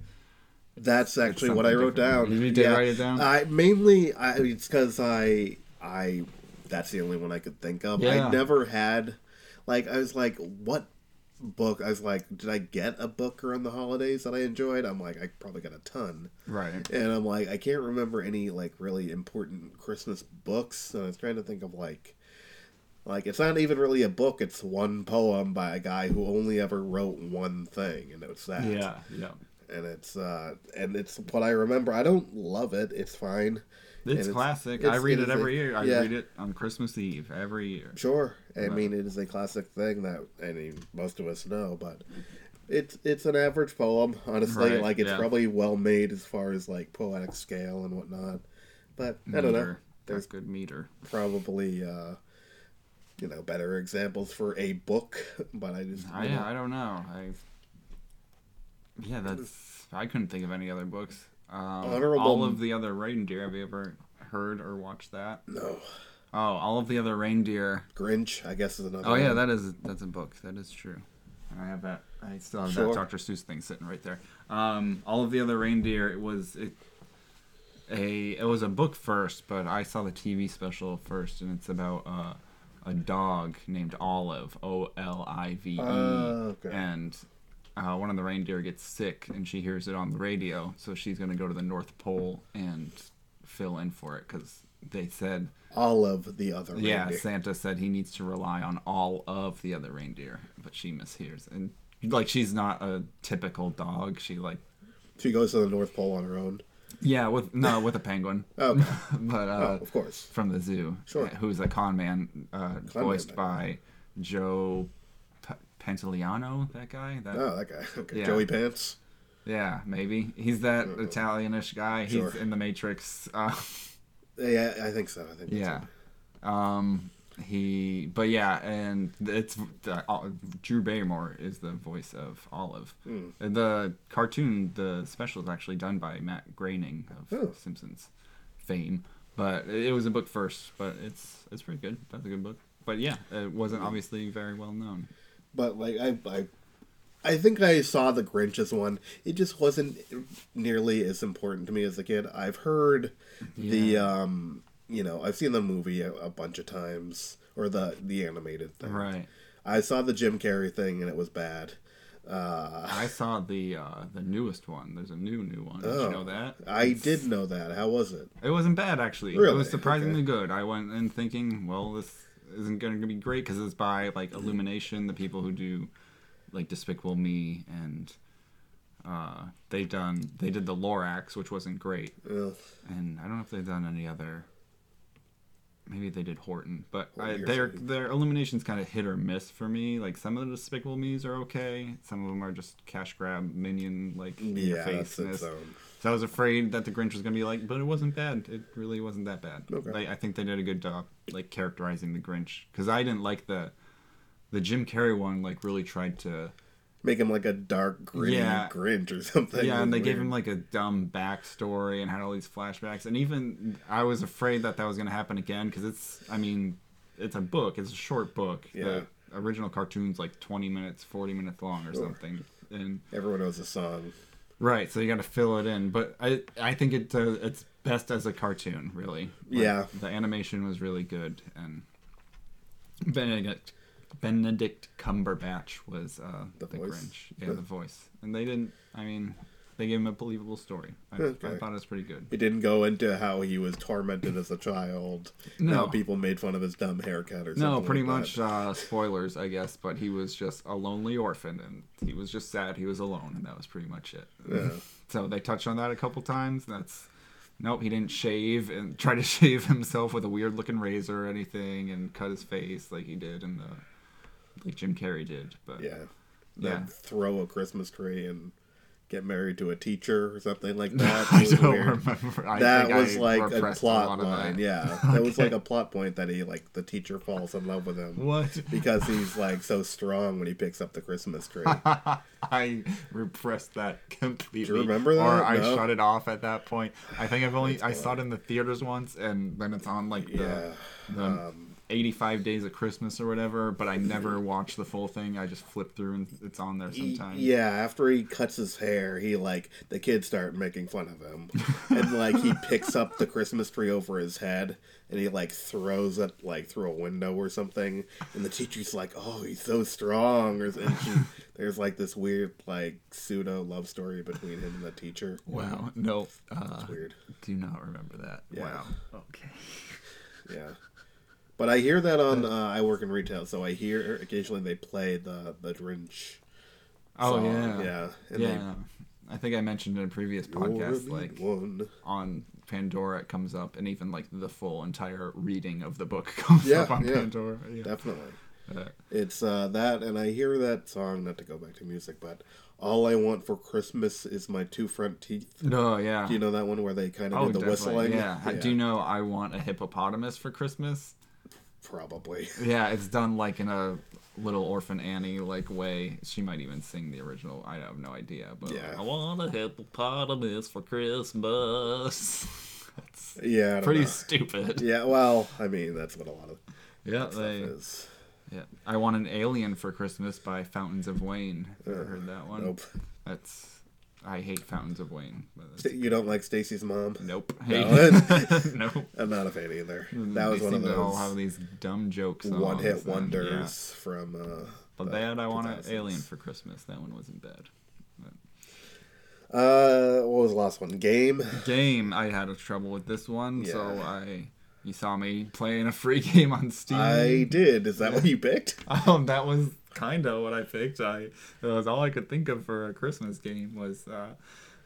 That's actually what I wrote different. down. You did write it down? I mainly I it's because I I that's the only one I could think of. Yeah. I never had like I was like what book I was like did I get a book around the holidays that I enjoyed? I'm like I probably got a ton. Right. And I'm like I can't remember any like really important Christmas books. And I was trying to think of like like it's not even really a book. It's one poem by a guy who only ever wrote one thing, and it's that Yeah. Yeah. And it's uh and it's what I remember. I don't love it. It's fine. It's And classic. it's- I read it it, is a- every year. I yeah. read it on Christmas Eve every year. Sure. I Right. mean, it is a classic thing that I mean most of us know, but it's it's an average poem. Honestly, Right, like it's yeah. probably well made as far as like poetic scale and whatnot. But I don't know. There's That's good meter. probably uh, you know better examples for a book, but I just I, yeah, I don't know. I yeah, that's I couldn't think of any other books. Um, Honorable- all of the other reindeer. Have you ever heard or watched that? no Oh, all of the other reindeer. Grinch. I guess is another. Oh yeah, one. that is that's a book. That is true. And I have that. I still have Sure. that Dr. Seuss thing sitting right there. Um, all of the other reindeer. It was it, a it was a book first, but I saw the TV special first, and it's about uh, a dog named Olive. O L I V E. Oh. And uh, one of the reindeer gets sick, and she hears it on the radio, so she's gonna go to the North Pole and fill in for it because they said all of the other. yeah, reindeer. Santa said he needs to rely on all of the other reindeer, but she mishears. And like she's not a typical dog. She like She goes to the North Pole on her own. yeah, with no with a penguin. Okay. but oh, uh of course. from the zoo. Sure. Who's a con man uh voiced man. by Joe P- Pantoliano, that guy. That Oh, that guy. Okay. Yeah. Joey Pants. Yeah, maybe he's that Italianish guy. Sure. He's in the Matrix. Uh, Yeah, I think so. I think. yeah. it. Um, he, but yeah, and it's uh, Drew Barrymore is the voice of Olive. Hmm. And The cartoon, the special is actually done by Matt Groening of Oh. Simpsons fame. But it was a book first, but it's it's pretty good. That's a good book. But yeah, it wasn't obviously very well known. But like I, I, I think I saw the Grinch's one. It just wasn't nearly as important to me as a kid. I've heard the, um, you know, I've seen the movie a, a bunch of times or the the animated thing. Right. I saw the Jim Carrey thing and it was bad. Uh, I saw the uh, the newest one. There's a new new one. Did Oh. you know that? I did know that. How was it? It wasn't bad actually. It was surprisingly good. I went in thinking, well, this isn't going to be great because it's by like Illumination, the people who do like Despicable Me, and uh, they've done they did the Lorax, which wasn't great, Well, and I don't know if they've done any other. Maybe they did Horton, but I, their their Illumination's kind of hit or miss for me. Like some of the Despicable Me's are okay, some of them are just cash grab minion like in your face. That's its own. So I was afraid that the Grinch was gonna be like, but it wasn't bad. It really wasn't that bad. Okay. Like, I think they did a good job, like characterizing the Grinch, because I didn't like the, the Jim Carrey one. Like really tried to, Make him like a dark, gritty Yeah. Grinch or something. yeah, and they gave him like a dumb backstory and had all these flashbacks. And even I was afraid that that was gonna happen again, because it's, I mean, it's a book. It's a short book. Yeah. The original cartoon's like twenty minutes, forty minutes long or something, and Everyone knows the song. Right, so you got to fill it in, but I I think it uh, it's best as a cartoon, really. Like, Yeah. the animation was really good, and Benedict Benedict Cumberbatch was uh, The the, voice? Grinch, yeah, the voice, and they didn't. I mean, they gave him a believable story. I, Okay. I thought it was pretty good. He didn't go into how he was tormented as a child. No. How people made fun of his dumb haircut or something. No, pretty like much uh, spoilers, I guess, but he was just a lonely orphan, and he was just sad he was alone, and that was pretty much it. Yeah. So they touched on that a couple times. That's nope, he didn't shave and try to shave himself with a weird looking razor or anything, and cut his face like he did in the like Jim Carrey did. But Yeah. Yeah. Throw a Christmas tree and get married to a teacher or something like that. I don't weird. remember. I that was I like a plot lot of line. that. Yeah, that was like a plot point that he like the teacher falls in love with him What? because he's like so strong when he picks up the Christmas tree. I repressed that completely. remember that? Or I No? shut it off at that point. I think I've only I saw it in the theaters once, and then it's on like the, yeah, the um, 85 Days of Christmas or whatever. But I never watched the full thing. I just flip through and it's on there he- sometimes. yeah. After he cuts his hair, he like the kids start making fun of him, and like he picks up the Christmas tree over his head and he like throws it like through a window or something, and the teacher's like, "Oh, he's so strong," or and she, there's like this weird like pseudo love story between him and the teacher. Wow. No. Uh, Weird. do not remember that. Yeah. Wow. Okay. Yeah. But I hear that on uh, I work in retail, so I hear occasionally they play the the Grinch. Oh song, yeah. yeah, and yeah. I think I mentioned in a previous podcast, like one. on Pandora, it comes up, and even like the full entire reading of the book comes Yeah, up on yeah. Pandora. Yeah. definitely. Uh, It's uh, that, and I hear that song. Not to go back to music, but all I want for Christmas is my two front teeth. no, yeah. Do you know that one where they kind of oh, did the definitely. whistling? Yeah. Do you know I want a hippopotamus for Christmas? Probably. Yeah, it's done like in a little orphan Annie like way. She might even sing the original. I have no idea, but Yeah. I want a hippopotamus for Christmas. That's Yeah. Pretty know. stupid. Yeah. Well, I mean, that's what a lot of Yeah, they. is. Yeah, I want an alien for Christmas by Fountains of Wayne. Ever Uh, heard that one? Nope. That's. I hate Fountains of Wayne. But You don't like Stacy's mom? nope. No. Nope. I'm not a fan either. That was they one of to all have these dumb jokes. one hit and- wonders yeah. from. Uh, But the that I want an alien for Christmas. That one wasn't bad. Uh, what was the last one? Game. Game. I had a trouble with this one, so I. You saw me playing a free game on Steam. I did. Is that what you picked? Um, that was kind of what I picked. I that was all I could think of for a Christmas game was uh,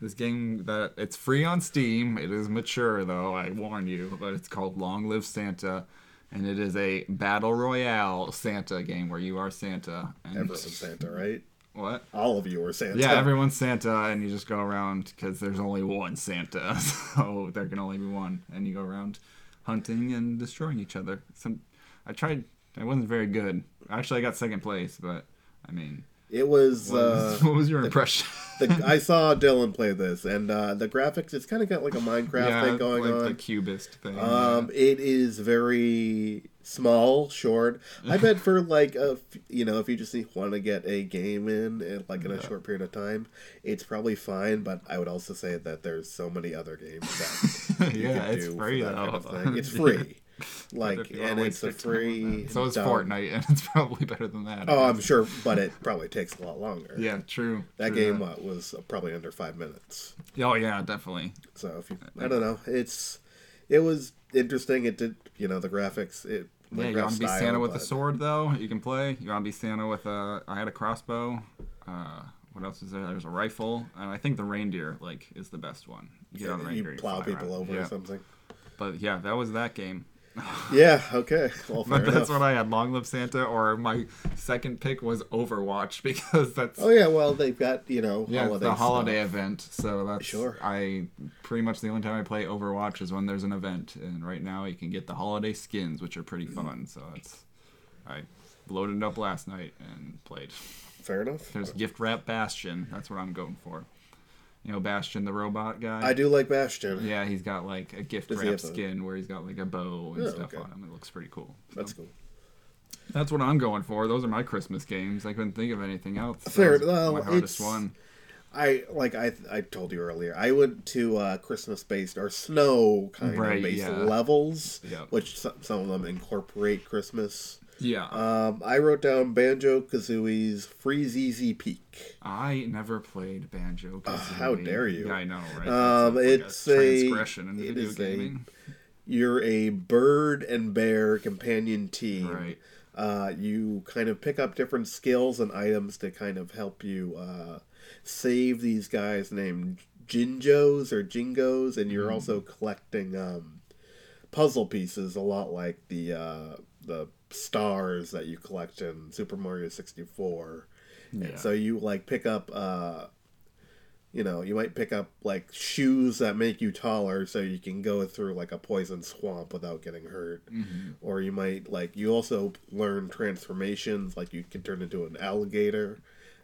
this game that it's free on Steam. It is mature though, I warn you, but it's called Long Live Santa, and it is a battle royale Santa game where you are Santa. And, Everyone's Santa, right? What? All of you are Santa. Yeah, everyone's Santa, and you just go around because there's only one Santa, so there can only be one, and you go around hunting and destroying each other. Some, I tried. I wasn't very good. Actually, I got second place, but I mean, It was. what Uh, was, what was your impression? the, I saw Dylan play this, and uh, the graphics. It's kind of got like a Minecraft thing going like on. the cubist thing. Um, it is very small, short. I bet for like a, you know, if you just want to get a game in, in like in a short period of time, it's probably fine. But I would also say that there's so many other games that you yeah, can it's do free that though. kind of. It's free, like, If you wanna and it's a your time on free. So it's dumb- Fortnite, and it's probably better than that. Oh, I'm sure, but it probably takes a lot longer. Yeah, true. That true game uh, was probably under five minutes. Oh yeah, definitely. So if you, I don't know, it's it was interesting. It did, you know, the graphics. It Yeah, you want to be style, Santa with a sword though? You can play. You want to be Santa with a? I had a crossbow. Uh, what else is there? There's a rifle, and I think the reindeer like is the best one. You get on the You plow fly people around. over yeah. or something. But yeah, that was that game. Yeah. Okay. Well, But that's enough. what I had. Long live Santa, or my second pick was Overwatch because that's Oh yeah. Well, they've got you know yeah, holiday the holiday stuff. event. So that's Sure. I pretty much the only time I play Overwatch is when there's an event, and right now you can get the holiday skins, which are pretty mm-hmm. fun. So it's I loaded it up last night and played. Fair enough. There's gift wrap Bastion. That's what I'm going for. You know Bastion, the robot guy. I do like Bastion. Yeah, he's got like a gift Does wrap skin where he's got like a bow and Oh, stuff okay. on him. It looks pretty cool. That's cool. That's what I'm going for. Those are my Christmas games. I couldn't think of anything else. Fair- well, my hardest one. I like I I told you earlier. I went to uh, Christmas based or snow kind Right, of based yeah. levels, Yeah. which some, some of them incorporate Christmas. Yeah. Um, I wrote down Banjo Kazooie's Freezeezy Peak. I never played Banjo. Uh, how dare you. Yeah, I know, right? Um, That's it's like a- transgression in it video is a- gaming. You're a bird and bear companion team. Right. Uh, you kind of pick up different skills and items to kind of help you uh, save these guys named Jinjos or Jingos, and you're also collecting um, puzzle pieces, a lot like the uh, the stars that you collect in Super Mario 64. Yeah. And so you like pick up uh, you know, you might pick up like shoes that make you taller so you can go through like a poison swamp without getting hurt. Mhm. Or you might like you also learn transformations like you can turn into an alligator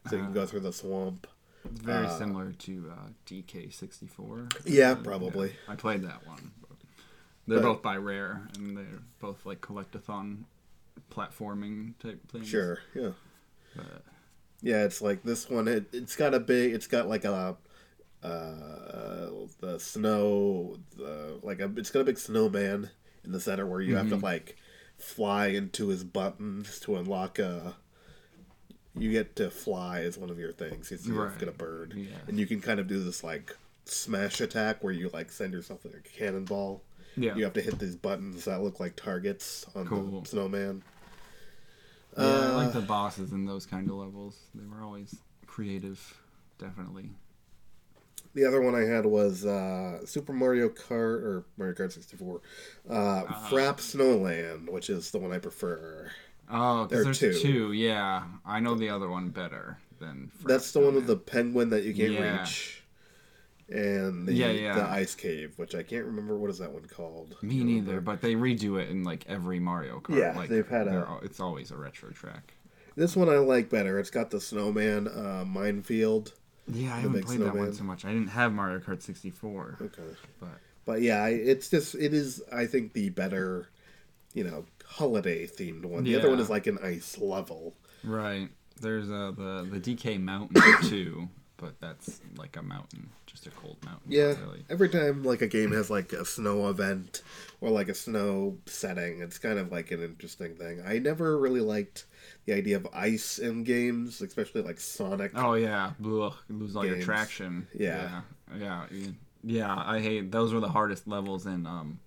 so you can go through the swamp. Very uh, similar to uh, DK64. Yeah, Uh, probably. I played that one. They're But- both by Rare, and they're both like collectathon platforming type things. Sure, yeah. But, Yeah, it's like this one it, it's got a big it's got like a uh the snow the like a it's got a big snowman in the center where you have to like fly into his buttons to unlock a you get to fly as one of your things. You Right. get a bird. Yeah. And you can kind of do this like smash attack where you like send yourself like a cannonball. Yeah. You have to hit these buttons that look like targets on Cool. the snowman. Yeah, I Uh, like the bosses in those kind of levels. They were always creative, definitely. The other one I had was uh, Super Mario Kart or Mario Kart 64. Uh, Uh-huh. Frappe Snowland, which is the one I prefer. Oh, There there's two. two. Yeah, I know the other one better than. That's the one with the penguin that you can't Yeah. reach. And the, Yeah, yeah. the ice cave, which I can't remember what is that one called. Me neither, but they redo it in like every Mario Kart. Yeah, like, they've had a- It's always a retro track. This one I like better. It's got the snowman uh, minefield. Yeah, I haven't played that one so much. I didn't have Mario Kart 64, Okay. but But yeah, it's just it is I think the better, you know, holiday themed one. The other one is like an ice level. right. There's uh, the the DK Mountain too, but that's like a mountain, just a cold mountain. Yeah. really. Every time like a game has like a snow event or like a snow setting, it's kind of like an interesting thing. I never really liked the idea of ice in games, especially like Sonic. Oh yeah, Ugh, lose all your Games. traction. Yeah. yeah, yeah, yeah. I hate those were the hardest levels in um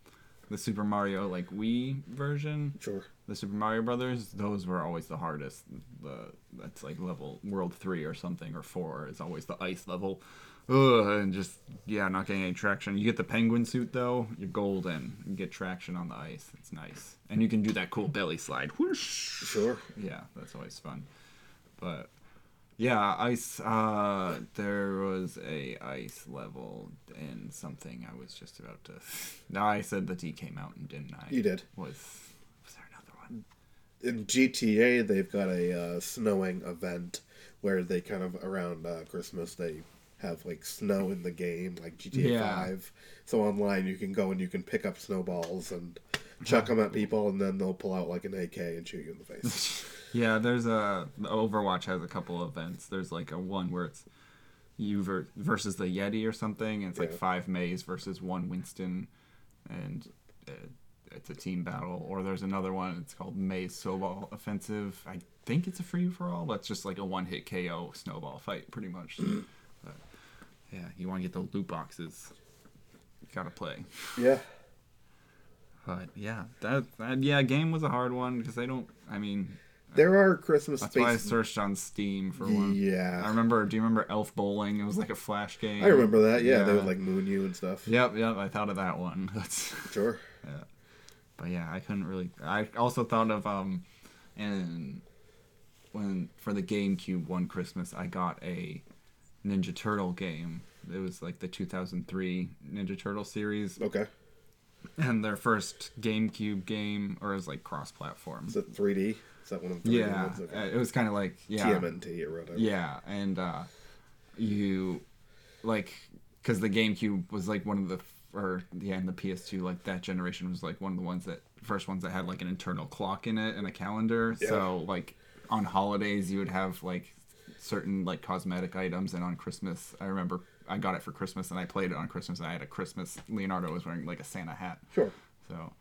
the Super Mario like Wii version. Sure. The Super Mario Brothers, those were always the hardest. The that's like level World Three or something or four is always the ice level. Ugh, and just yeah, not getting any traction. You get the penguin suit though, you're golden. You get traction on the ice. It's nice, and you can do that cool belly slide. Whoosh. Sure. Yeah, that's always fun. But Yeah, ice. Uh, there was a ice level in something. I was just about to. No, I said the T came out and didn't I? You did. Was was there another one? In GTA, they've got a uh, snowing event where they kind of around uh, Christmas they have like snow in the game, like GTA Yeah. Five. So online, you can go and you can pick up snowballs and chuck them at people, and then they'll pull out like an AK and shoot you in the face. Yeah, there's a Overwatch has a couple of events. There's like a one where it's you ver- versus the Yeti or something. And it's like five Meis versus one Winston, and it's a team battle. Or there's another one. It's called Mei's Snowball Offensive. I think it's a free for all. That's just like a one hit KO snowball fight, pretty much. but yeah, you want to get the loot boxes. You gotta play. yeah. But yeah, that, that yeah, game was a hard one because they don't. I mean, There are Christmas that's why I searched on Steam for one. Yeah. I remember. Do you remember Elf Bowling? It was like a flash game. I remember that. Yeah, they Yeah. would like moon you and stuff. Yep, yep. I thought of that one. That's. Sure. But yeah, I couldn't really. I also thought of um, and when for the GameCube one Christmas, I got a Ninja Turtle game. It was like the 2003 Ninja Turtle series, Okay. and their first GameCube game, or it was like cross-platform. Is it 3D? Is that one of the 3D Yeah, ones? uh, Okay. it was kind of like yeah, TMNT or whatever. Yeah, and uh, you like because the GameCube was like one of the or yeah, and the PS2 like that generation was like one of the ones that first ones that had like an internal clock in it and a calendar. Yeah. So like on holidays you would have like certain like cosmetic items, and on Christmas I remember I got it for Christmas and I played it on Christmas and I had a Christmas Leonardo was wearing like a Santa hat. Sure. So.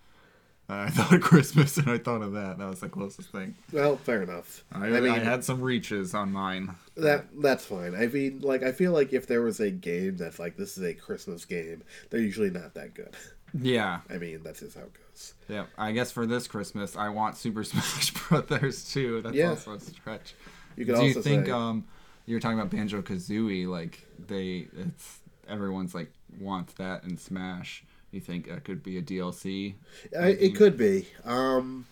I thought of Christmas and I thought of that. That was the closest thing. Well, fair enough. I, I mean, I had some reaches on mine. that that's fine. I mean, like, I feel like if there was a game that's like this is a Christmas game, they're usually not that good. Yeah, I mean, that's just how it goes. Yeah, I guess for this Christmas, I want Super Smash Brothers too. That's Yeah. also a stretch. You could Do you think say, um you were talking about Banjo Kazooie? Like they, it's everyone's like wants that in Smash. You think that could be a DLC? I, it could be. Um,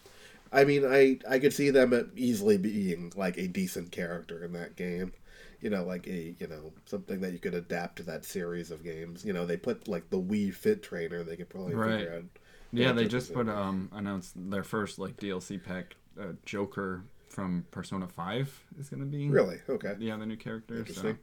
I mean, I I could see them easily being like a decent character in that game. You know, like a you know something that you could adapt to that series of games. You know, they put like the Wii Fit Trainer. They could probably Right. figure out. Yeah, they just put um announced their first like DLC pack. Uh, Joker from Persona Five is gonna be Really? Okay. yeah the new character. So Interesting.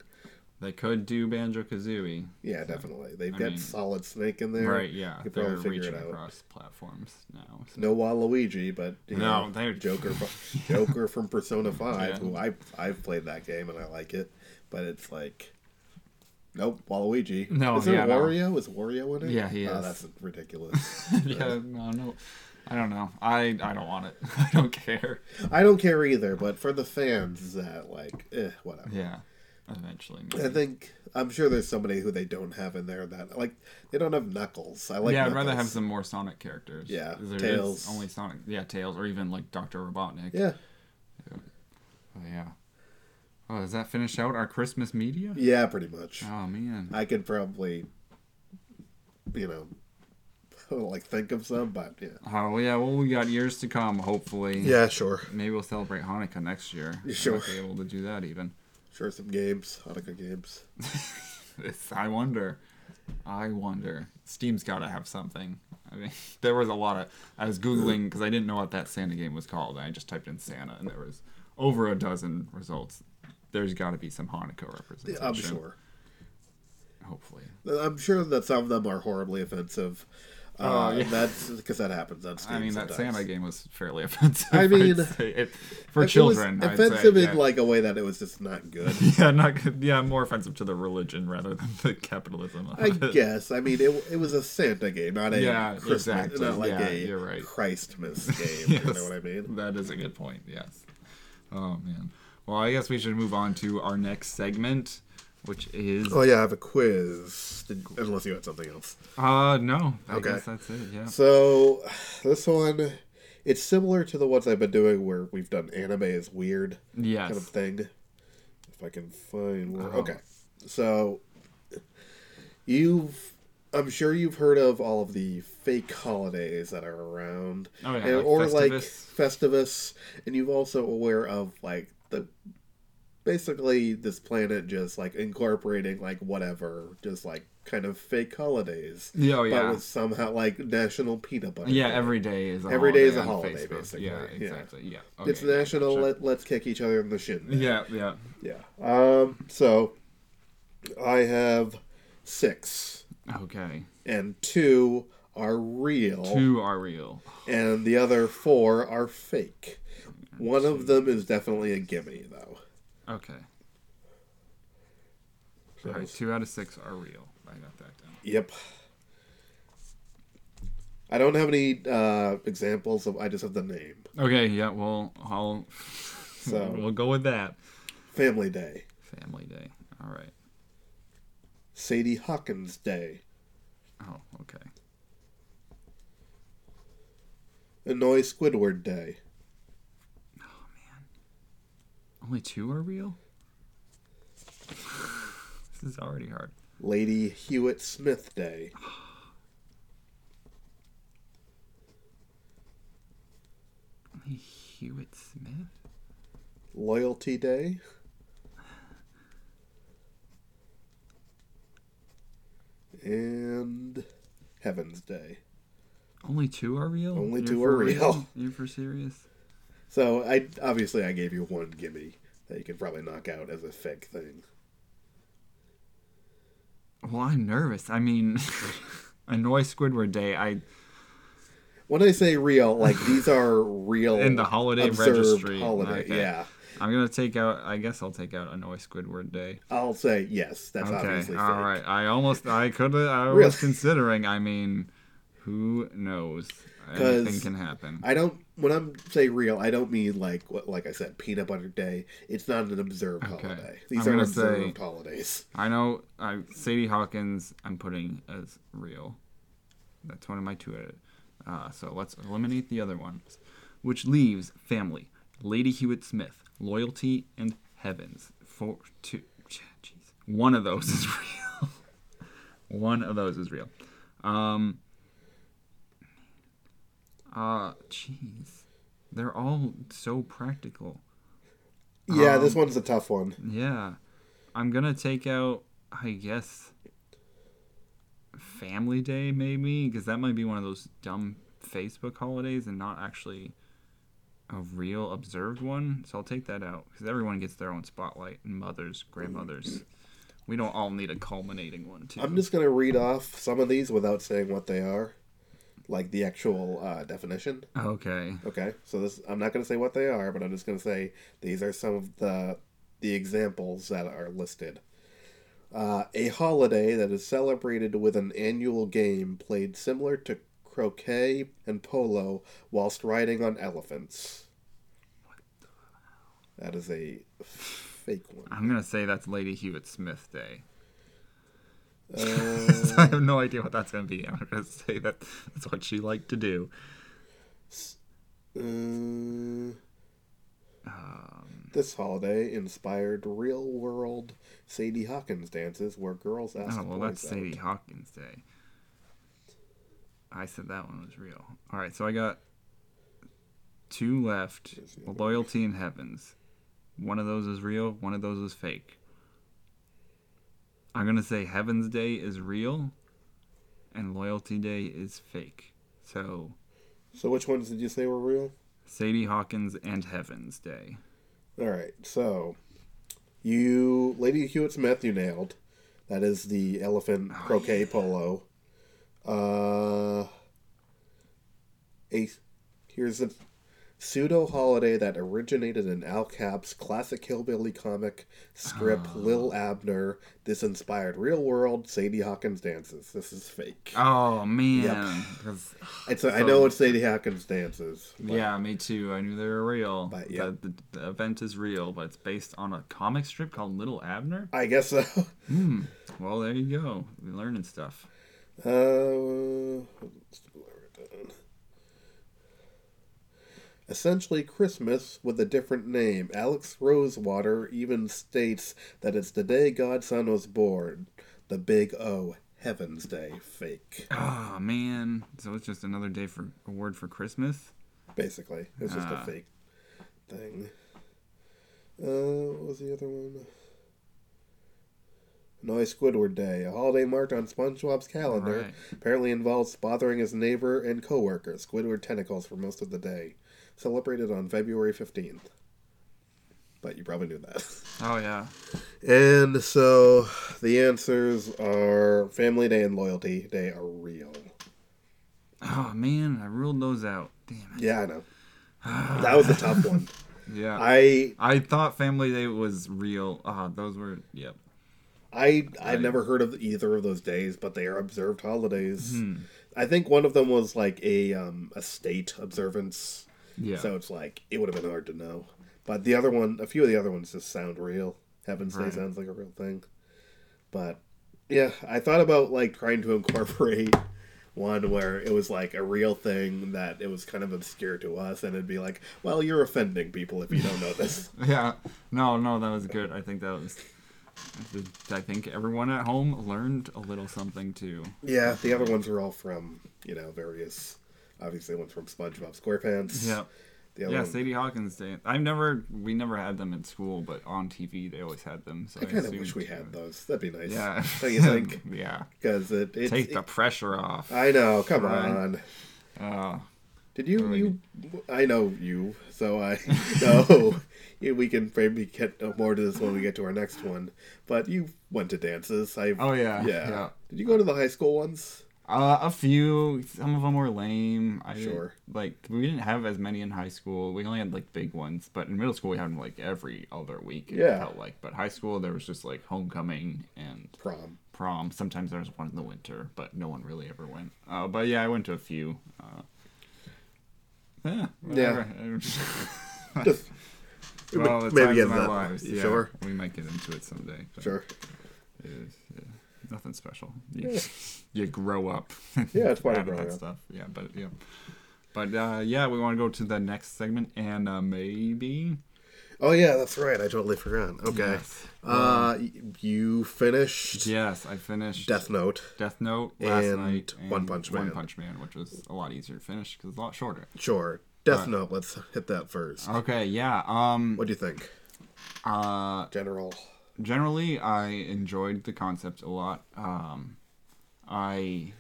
They could do Banjo Kazooie. Yeah, definitely. They've I got mean- Solid Snake in there. Right? Yeah, You they're reaching across platforms now. so- No Waluigi, but No, know, they're- Joker. From, Joker from Persona Five, Yeah. who I I've played that game and I like it, but it's like, nope, Waluigi. No, is it yeah, no. Wario? Is Wario in it? Yeah, he Oh, is. that's ridiculous. yeah, no, no, I don't know. I I don't want it. I don't care. I don't care either, but for the fans, that like, eh, whatever. Yeah, eventually. I think I'm sure there's somebody who they don't have in there that like they don't have Knuckles. I like. yeah, I'd rather have some more Sonic characters. Yeah, Tails. only Sonic. Yeah, Tails, or even like Doctor Robotnik. Yeah, Oh, yeah. Oh, does that finish out our Christmas media? yeah, pretty much. Oh man. I could probably, you know, like think of some, but yeah. Oh yeah. Well, we got years to come. Hopefully. Yeah, sure. Maybe we'll celebrate Hanukkah next year. Sure. be able to do that even. Sure, some games, Hanukkah games. I wonder. I wonder. Steam's got to have something. I mean, there was a lot of. I was googling because I didn't know what that Santa game was called. I just typed in Santa, and there was over a dozen results. There's got to be some Hanukkah representation. I'm sure. Hopefully. I'm sure that some of them are horribly offensive. Uh, Oh, yeah. That's because that happens on Steam. I mean, that. Santa game was fairly offensive. I mean. It- for It was children. I'd say, offensive yeah. in like a way that it was just not good. yeah, not good. Yeah, more offensive to the religion rather than the capitalism. I it. guess. I mean, it, it was a Santa game, not a Yeah, Christmas, exactly. not like Yeah, a you're right. Christmas game. You know what I mean? That is a good point. Yes. Oh man. Well, I guess we should move on to our next segment, which is. Oh yeah, I have a quiz. Did, unless you had something else. Uh no. I Okay. guess that's it. Yeah. So this one, it's similar to the ones I've been doing where we've done anime is weird Yes. kind of thing. If I can find where. Oh. Okay, so you've. I'm sure you've heard of all of the fake holidays that are around, Oh, yeah, And- like or like Festivus. Festivus, and you've also aware of like the basically this planet just like incorporating like whatever, just like kind of fake holidays. Yeah, oh, yeah. But with somehow like National Peanut Butter. Yeah, Day. every day is a Every day is a holiday, Facebook. basically. Yeah, Yeah. exactly. Yeah. it's Okay, yeah, National gotcha. let, Let's Kick Each Other in the Shin. Day. Yeah, yeah. Yeah. Um. So I have six, Okay. and two are real, Two are real. and the other four are fake. One of them is definitely a gimme, though. Okay. All right, two out of six are real. I got that down. Yep. I don't have any uh, examples of. I just have the name. Okay, yeah, well, I'll. So- we'll go with that. Family Day, Family Day. All right. Sadie Hawkins Day, Oh, okay. Annoy Squidward Day, Only two are real? this is already hard. Lady Hewitt Smith Day, Only Hewitt Smith? Loyalty Day, and Heaven's Day. Only two are real? Only You're two are real. You're for serious? So I obviously I gave you one gimme that you could probably knock out as a fake thing. Well, I'm nervous. I mean, Annoy Squidward Day, I When I say real, like these are real In the holiday registry. Holiday, Okay. yeah. I'm gonna take out. I guess I'll take out Annoy Squidward Day. I'll say yes. That's Okay, obviously fake. all right. I almost. I could. I Really? was considering. I mean, who knows? Anything can happen. I don't. When I'm saying real, I don't mean like like I said, peanut butter day. It's not an observed Okay. holiday. These I'm are gonna observed say- holidays. I know. I Sadie Hawkins. I'm putting as real. That's one of my two. edit- Uh, so let's eliminate the other ones, which leaves family, Lady Hewitt Smith, loyalty, and heavens. Four, two. Jeez, one of those is real. one of those is real. Um. Uh, jeez, they're all so practical. Yeah, Um, this one's a tough one. Yeah. I'm gonna take out, I guess, Family Day maybe, because that might be one of those dumb Facebook holidays and not actually a real observed one. So I'll take that out because everyone gets their own spotlight and mothers, grandmothers. We don't all need a culminating one too. I'm just gonna read off some of these without saying what they are, like the actual uh, definition. okay. Okay, so this I'm not going to say what they are, but I'm just going to say these are some of the the examples that are listed. Uh, a holiday that is celebrated with an annual game played similar to croquet and polo whilst riding on elephants. What? That is a fake one. I'm gonna say that's Lady Hewitt Smith Day. Uh, I have no idea what that's gonna be. I'm gonna say that that's what she liked to do. uh, Um, this holiday inspired real world Sadie Hawkins dances where girls ask Oh well, that's out. Sadie Hawkins Day. I said that one was real. All right, so I got two left: Here's the other loyalty and heavens. One of those is real. One of those is fake. I'm gonna say Heaven's Day is real, and Loyalty Day is fake. So So which ones did you say were real? Sadie Hawkins and Heaven's Day. All right, so you, Lady Hewitt Smith, you nailed. That is the elephant Oh, croquet polo. Uh, a here's a pseudo holiday that originated in Al Capp's classic hillbilly comic strip Oh. Li'l Abner. This inspired real world Sadie Hawkins dances. This is fake. Oh man, 'cause- It's a, I so- know it's Sadie Hawkins dances. yeah, me too. I knew they were real. But, yeah. the, the, the event is real, but it's based on a comic strip called Little Abner. I guess so. Hmm. Well, there you go. We're learning stuff. Uh, essentially Christmas with a different name. Alex Rosewater even states that it's the day God's Son was born. The big O, Heaven's Day. Fake. Oh man. So it's just another day for a word for Christmas. Basically, it's just Ah. a fake thing. Uh, what was the other one? Noy Squidward Day, a holiday marked on SpongeBob's calendar, Right. apparently involves bothering his neighbor and coworker, Squidward Tentacles, for most of the day. Celebrated on February 15th. But you probably knew that. Oh yeah. And so the answers are Family Day and Loyalty Day are real. Oh man, I ruled those out. Damn it. Yeah, I know. That was a tough one. Yeah. I, I thought Family Day was real. Ah, those were. Yep. I I've Right. never heard of either of those days, but they are observed holidays. Hmm. I think one of them was like a um a state observance, Yeah. so it's like it would have been hard to know. But the other one, a few of the other ones just sound real. Heaven's Day Right. sounds like a real thing. But yeah, I thought about like trying to incorporate one where it was like a real thing that it was kind of obscure to us, and it'd be like, well, you're offending people if you don't know this. Yeah. No, no, that was good. I think that was. I think everyone at home learned a little something too. Yeah, the other ones are all from you know various. Obviously, one's from SpongeBob SquarePants. Yeah. The Yeah, one, Sadie Hawkins Day. I've never, we never had them at school, but on TV they always had them. So I kind of wish we had those. That'd be nice. Yeah. Don't you think? yeah. Because it, it, Take it- the pressure off. I know. Come Right. on. Uh, Did you? Really? You? I know you. So I know. We can maybe get more to this when we get to our next one. But you went to dances. I. oh yeah. yeah. Yeah. Did you go to the high school ones? Uh, a few. Some of them were lame. I Sure. Like we didn't have as many in high school. We only had like big ones, but in middle school we had them like every other week. It Yeah. Felt like, but high school there was just like homecoming and Prom. prom. Sometimes there was one in the winter, but no one really ever went. Uh, but yeah, I went to a few. Uh, yeah. Yeah. Just well, the maybe times my that. lives. Yeah, sure? We might get into it someday. sure. it is, yeah, nothing special. You, you grow up. Yeah, it's part of out of growing that up. stuff. Yeah, but yeah. But uh, yeah, we want to go to the next segment and uh, maybe. Oh yeah, that's right. I totally forgot. Okay. Yes. Uh, you finished Yes, I finished Death Note. Death Note last and night. One Punch Man. One Punch Man, which was a lot easier to finish because it's a lot shorter. Sure. Death Right. Note. Let's hit that first. Okay, yeah. Um. What do you think, Uh. General? Generally i enjoyed the concept a lot. Um i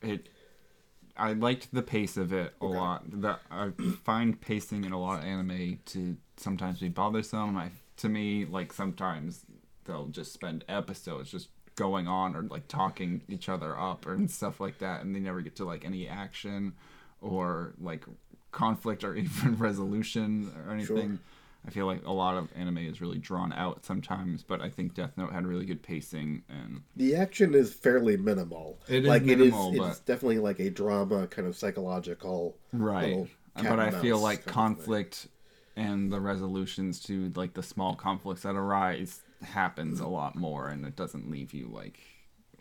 it i liked the pace of it a Okay. lot. That i find pacing in a lot of anime to sometimes be bothersome. I to me like sometimes they'll just spend episodes just going on or like talking each other up or and stuff like that and they never get to like any action or like conflict or even resolution or anything I feel like a lot of anime is really drawn out sometimes, but I think Death Note had really good pacing and The action is fairly minimal. It is like minimal, it is. but- It's definitely like a drama, kind of psychological. cat But I feel like kind of thing. conflict and the resolutions to like the small conflicts that arise happens a lot more, and it doesn't leave you like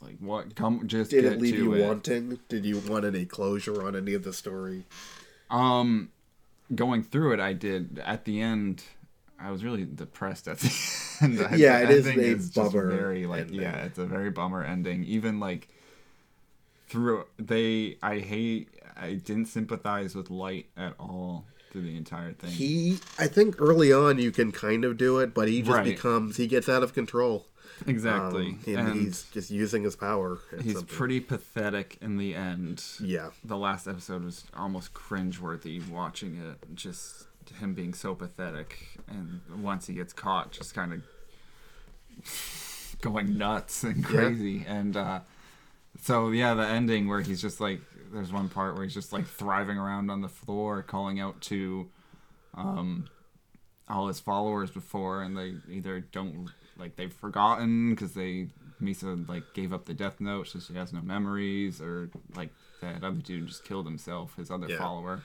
like what come just Did it leave you it. wanting? Did you want any closure on any of the story? Um, going through it, I did. At the end, I was really depressed at the end. The Yeah, it is a just bummer Very like, ending. yeah, it's a very bummer ending. Even like through they, I hate. I didn't sympathize with Light at all through the entire thing. He, I think early on you can kind of do it, but he just Right. becomes he gets out of control. Exactly, Um, and, and he's just using his power. he's something. pretty pathetic in the end. Yeah. the last episode was almost cringeworthy watching it. Just him being so pathetic, and once he gets caught, just kind of going nuts and crazy. And uh, so, yeah, the ending where he's just like, there's one part where he's just like thriving around on the floor, calling out to um, all his followers before, and they either don't like they've forgotten because they Misa like gave up the Death Note, so she has no memories, or like that other dude just killed himself, his other Yeah. follower,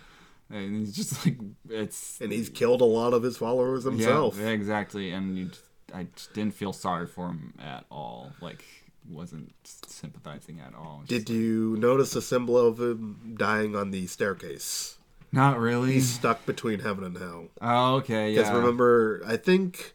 and he's just like it's And he's killed a lot of his followers himself. yeah, exactly, and you, I just didn't feel sorry for him at all, like wasn't sympathizing at all. Just Did you notice a symbol of him dying on the staircase? not really. He's stuck between heaven and hell. Oh, okay, yeah. Because remember, I think,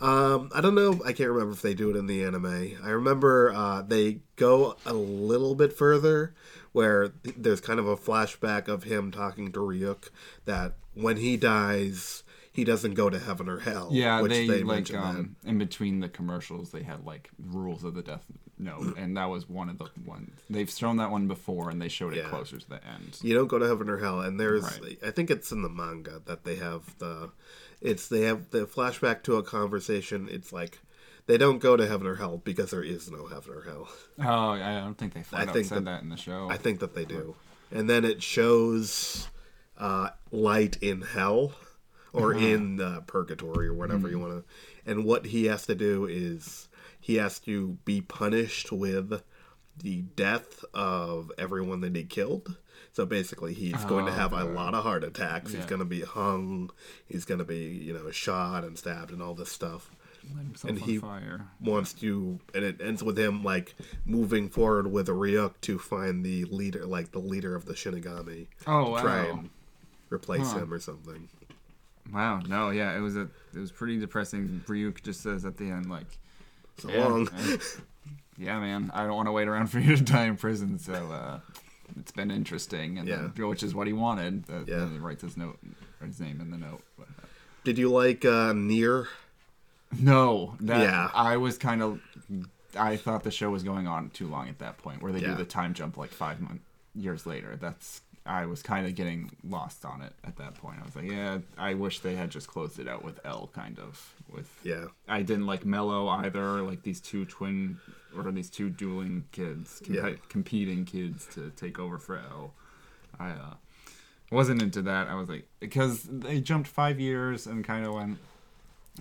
um, I don't know, I can't remember if they do it in the anime. I remember uh, they go a little bit further, where there's kind of a flashback of him talking to Ryuk that when he dies, he doesn't go to heaven or hell. Yeah, which they, like um in between the commercials they had like rules of the death note, and that was one of the ones they've shown that one before, and they showed it Yeah. closer to the end. you don't go to heaven or hell and there's Right. i think it's in the manga that they have the it's they have the flashback to a conversation it's like they don't go to heaven or hell because there is no heaven or hell Oh, I don't think they flat out think said that- that, in the show. i think that they do and then it shows uh light in hell or Uh-huh. in uh, purgatory or whatever Mm. you want to and what he has to do is he has to be punished with the death of everyone that he killed so basically he's going to have a lot of heart attacks he's Oh, going to be hung he's going to be you know shot and stabbed and all this stuff and he- fire. wants to and it ends with him like moving forward with a Ryuk to find the leader like the leader of the Shinigami Oh wow. try and replace Huh. him or something Wow, no, yeah, it was a it was pretty depressing. Ryuk just says at the end like, so yeah, long I- yeah, man, I don't want to wait around for you to die in prison, so uh, it's been interesting, and Yeah. then- which is what he wanted. Uh, Yeah. he writes his note, or his name in the note. But, uh, did you like uh Near no, that Yeah. I was kind of, I thought the show was going on too long at that point, where they Yeah. do the time jump like five months years later. That's I was kind of getting lost on it at that point. I was like, yeah, I wish they had just closed it out with L, kind of with yeah I didn't like Mello either. Like these two twin or these two dueling kids, comp- Yeah. competing kids to take over for L. I uh, wasn't into that. I was like because they jumped five years and kind of went,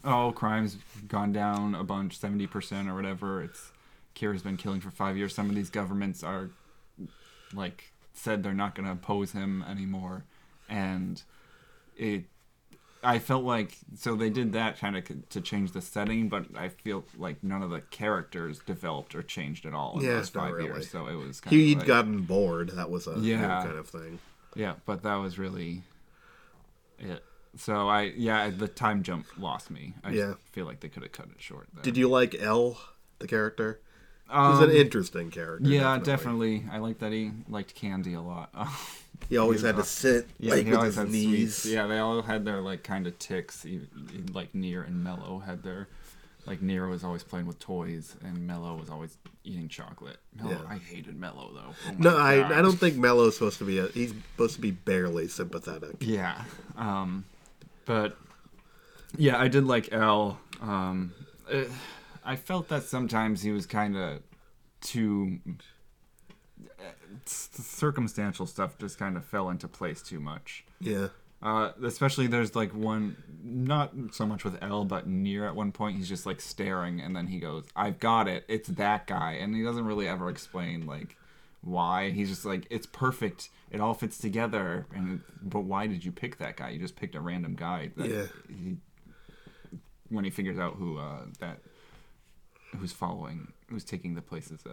oh, crime's gone down a bunch, seventy percent or whatever. It's Kira's been killing for five years. Some of these governments are like said they're not going to oppose him anymore, and it I felt like so they did that kind of to change the setting, but I feel like none of the characters developed or changed at all in Yeah, those five really. years. So it was kind he'd of like, gotten bored that was a Yeah. kind of thing yeah, but that was really it. So I yeah the time jump lost me. I Yeah. feel like they could have cut it short. There. did you like L the character he's Um, an interesting character yeah, definitely. I like that he liked candy a lot. he always He had to sit Yeah, like he with always his had knees sweets. Yeah, they all had their like kind of ticks. He, he- like Near and Mello had their like Near was always playing with toys, and Mello was always eating chocolate. Mello, Yeah. I hated Mello though. Oh no I, I don't think Mello's supposed to be a he's supposed to be barely sympathetic Yeah, um, but yeah, I did like L. Um, eh, I felt that sometimes he was kind of too s- circumstantial stuff just kind of fell into place too much. yeah Uh, especially there's like one, not so much with L, but Near at one point he's just like staring, and then he goes, "I've got it. It's that guy," and he doesn't really ever explain like why. He's just like, "It's perfect. It all fits together." And but why did you pick that guy? You just picked a random guy. That Yeah. He, when he figures out who uh, that who's following, who's taking the places of,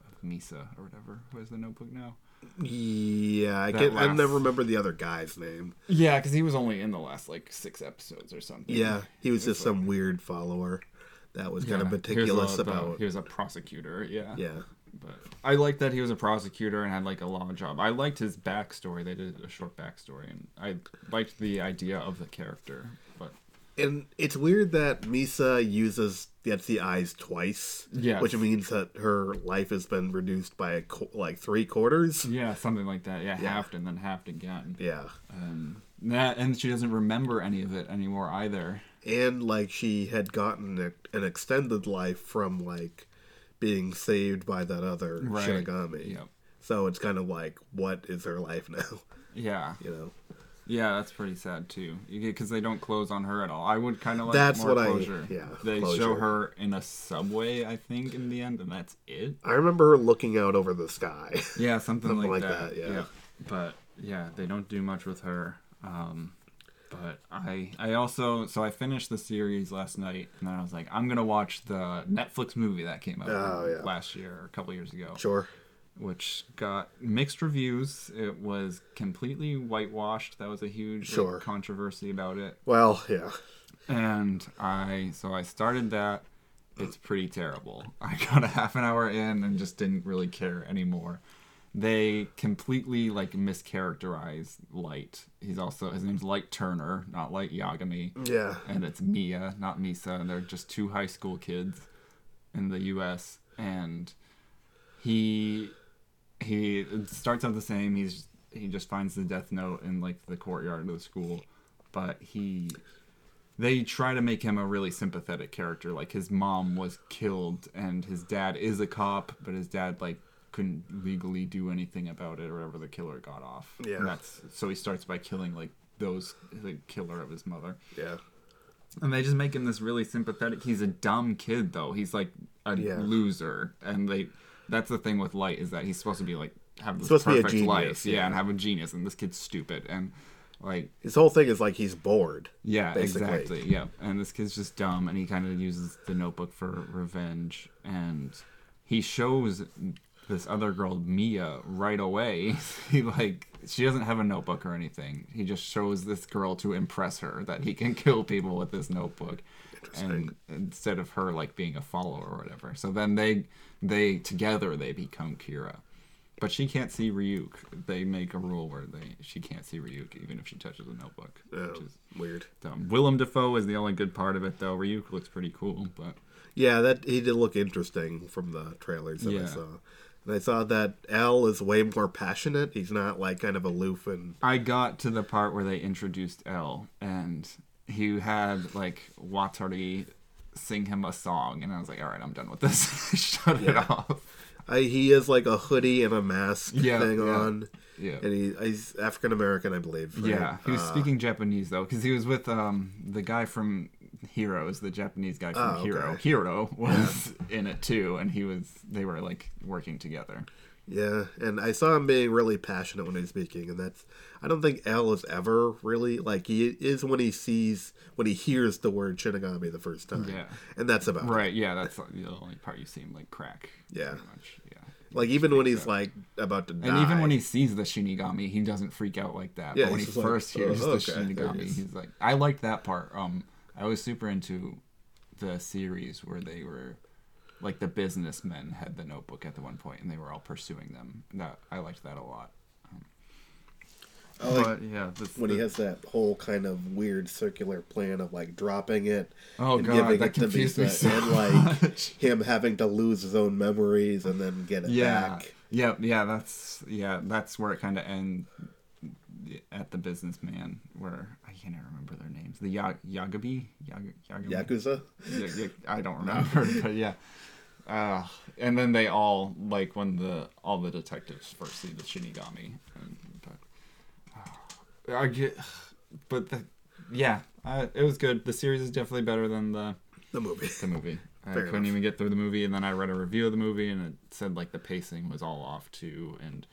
of Misa or whatever. Who has the notebook now? yeah I can't I never remember the other guy's name Yeah, because he was only in the last like six episodes or something. Yeah, he was It's just like- some weird follower that was kind of meticulous here's a- uh, about. He was a prosecutor, yeah. Yeah, But I liked that he was a prosecutor and had like a law job. I liked his backstory. They did a short backstory, and I liked the idea of the character. And it's weird that Misa uses the eyes twice. Yes. which means that her life has been reduced by a qu- like three quarters. yeah, something like that. Yeah, Yeah. halved and then halved again. Yeah, And that, and she doesn't remember any of it anymore either. and like she had gotten an extended life from like being saved by that other Right. Shinigami. Yep. So it's kind of like, what is her life now? Yeah, You know. Yeah, that's pretty sad too. Because they don't close on her at all. I would kind of like That's more what I- closure. yeah, they show her in a subway, I think, in the end, and that's it. I remember her looking out over the sky. Yeah, something, Something like, like that. that, yeah. But yeah, they don't do much with her. Um, but I I also so I finished the series last night and then I was like I'm gonna watch the Netflix movie that came out Oh, yeah. last year or a couple years ago, sure. Which got mixed reviews. It was completely whitewashed. That was a huge like, controversy about it. Well, yeah. And I so I started that. It's pretty terrible. I got a half an hour in and just didn't really care anymore. they completely like mischaracterize Light. He's also his name's Light Turner, not Light Yagami, Yeah. and it's Mia, not Misa. And they're just two high school kids in the U.S. and he he it starts out the same. He's he just finds the death note in like the courtyard of the school, but he they try to make him a really sympathetic character. Like his mom was killed, and his dad is a cop, but his dad like couldn't legally do anything about it or whatever. The killer got off. Yeah. And that's so he starts by killing like those the killer of his mother. Yeah. And they just make him this really sympathetic. He's a dumb kid though. He's like a Yeah. loser, and they. That's the thing with Light is that he's supposed to be like have this Supposed to be a perfect genius, life, yeah, yeah. and have a genius, and this kid's stupid, and like His whole thing is like he's bored. yeah, basically. exactly, yeah, and this kid's just dumb, and he kind of uses the Notebook for revenge, and he shows this other girl Mia right away. he like she doesn't have a notebook or anything. He just shows this girl to impress her that he can kill people with this notebook, and instead of her like being a follower or whatever. So then they they together they become Kira. But she can't see Ryuk. They make a rule where they she can't see Ryuk even if she touches a notebook, Oh, which is weird. dumb. Willem Dafoe is the only good part of it, though. Ryuk looks pretty cool, but Yeah, that he did look interesting from the trailers that I saw. And I saw that L is way more passionate. He's not like kind of aloof and I got to the part where they introduced L, and he had like Watari sing him a song, and I was like, all right, I'm done with this. Shut it off. I, he has like a hoodie and a mask Yeah, thing yeah. on, Yeah. and he, he's African American, I believe. right? Yeah, he was Uh, speaking Japanese though, because he was with um the guy from Heroes, the Japanese guy from Oh, okay. Hero. Hero was in it too, and he was they were like working together. Yeah, and I saw him being really passionate when he's speaking, and that's I don't think L is ever really like he is when he sees when he hears the word Shinigami the first time. Yeah. and that's about it. Right? Yeah, that's the only part you see him like crack. Yeah. Yeah. Like even when he's like about to die, And even when he sees the Shinigami, he doesn't freak out like that. Yeah, but when he he's just like, first hears "Oh, the okay, there Shinigami, is." he's like, I liked that part. Um, I was super into the series where they were, like, the businessmen had the notebook at the one point, and they were all pursuing them. That I liked that a lot. I like but yeah, this, when he has that whole kind of weird circular plan of like dropping it Oh, and God, giving that it to confused me so and like much. him having to lose his own memories and then get it yeah, back. yeah, yeah. That's yeah, that's where it kind of ends at the businessman, where I can't remember their names. The ya- Yagabi, Yag- Yagami? Yakuza. yeah, yeah, I don't remember, but yeah. Uh, and then they all like when the all the detectives first see the Shinigami, and, but uh, I get, but the, yeah, uh, it was good. The series is definitely better than the The movie. the movie. I Fair couldn't enough. even get through the movie, and then I read a review of the movie, and it said like the pacing was all off too, and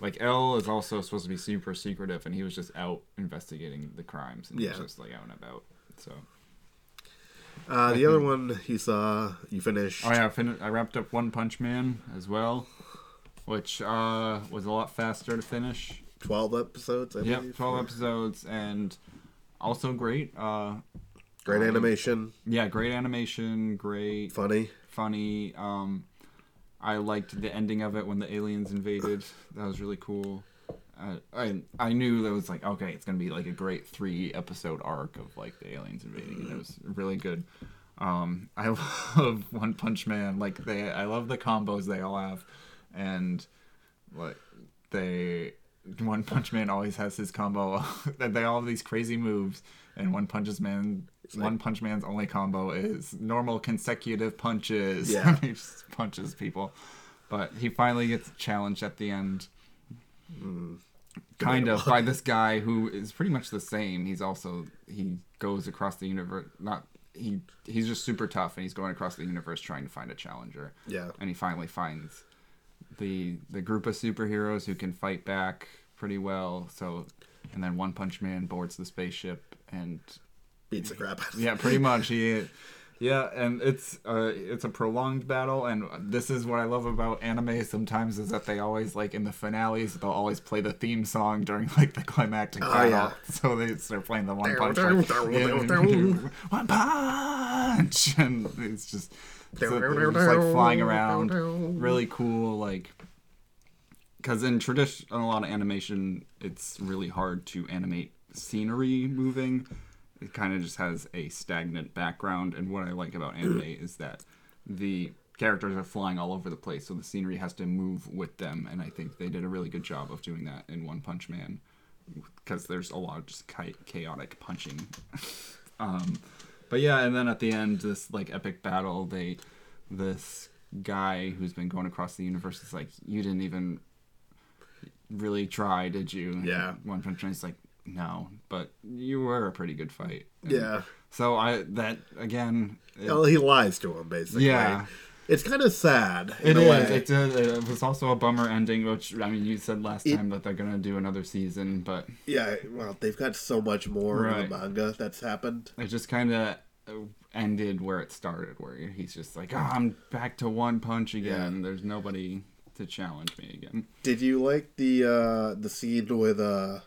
like L is also supposed to be super secretive, and he was just out investigating the crimes, and he was Yeah. just like out and about. So. Uh, the other one you saw, you finished. Oh yeah, I, fin- I wrapped up One Punch Man as well, which uh, was a lot faster to finish. Twelve episodes. I Yep, twelve episodes and also great. Uh, Great um, animation, Yeah, great animation, great, funny. funny. Um, I liked the ending of it when the aliens invaded. That was really cool. I I knew that was like okay, it's gonna be like a great three episode arc of like the aliens invading, and it was really good. Um, I love One Punch Man. Like they, I love the combos they all have, and like they, One Punch Man always has his combo. that they all have these crazy moves, and One Punches Man, One Punch Man's only combo is normal consecutive punches. Yeah. he just punches people, but he finally gets challenged at the end kind of by this guy who is pretty much the same. He's also he goes across the universe. Not he he's just super tough, and he's going across the universe trying to find a challenger. Yeah. and he finally finds the the group of superheroes who can fight back pretty well. So, and then One Punch Man boards the spaceship and Beats the crap out of yeah, pretty much. He, yeah, and it's uh, it's a prolonged battle, and this is what I love about anime. Sometimes is that they always like in the finales they'll always play the theme song during like the climactic Oh, battle. yeah. So they start playing the one punch, Down, like, down, yeah, down, down. one punch, and it's just so they're just like flying around, really cool. Like because in tradition, a lot of animation, it's really hard to animate scenery moving. It kind of just has a stagnant background, and what I like about anime is that the characters are flying all over the place, so the scenery has to move with them, and I think they did a really good job of doing that in One Punch Man, because there's a lot of just cha- chaotic punching. um, but yeah, and then at the end, this like epic battle, they this guy who's been going across the universe is like, you didn't even really try, did you? And Yeah. One Punch Man's like, no, but you were a pretty good fight. And Yeah. So I that again. It, Well, he lies to him basically. Yeah. It's kind of sad. it in a is. way. It's it was also a bummer ending, which I mean, you said last It- time that they're gonna do another season, but Yeah. Well, they've got so much more in the manga that's happened. it just kind of ended where it started, where he's just like, oh, I'm back to One Punch again. There's nobody to challenge me again. Did you like the uh the scene with uh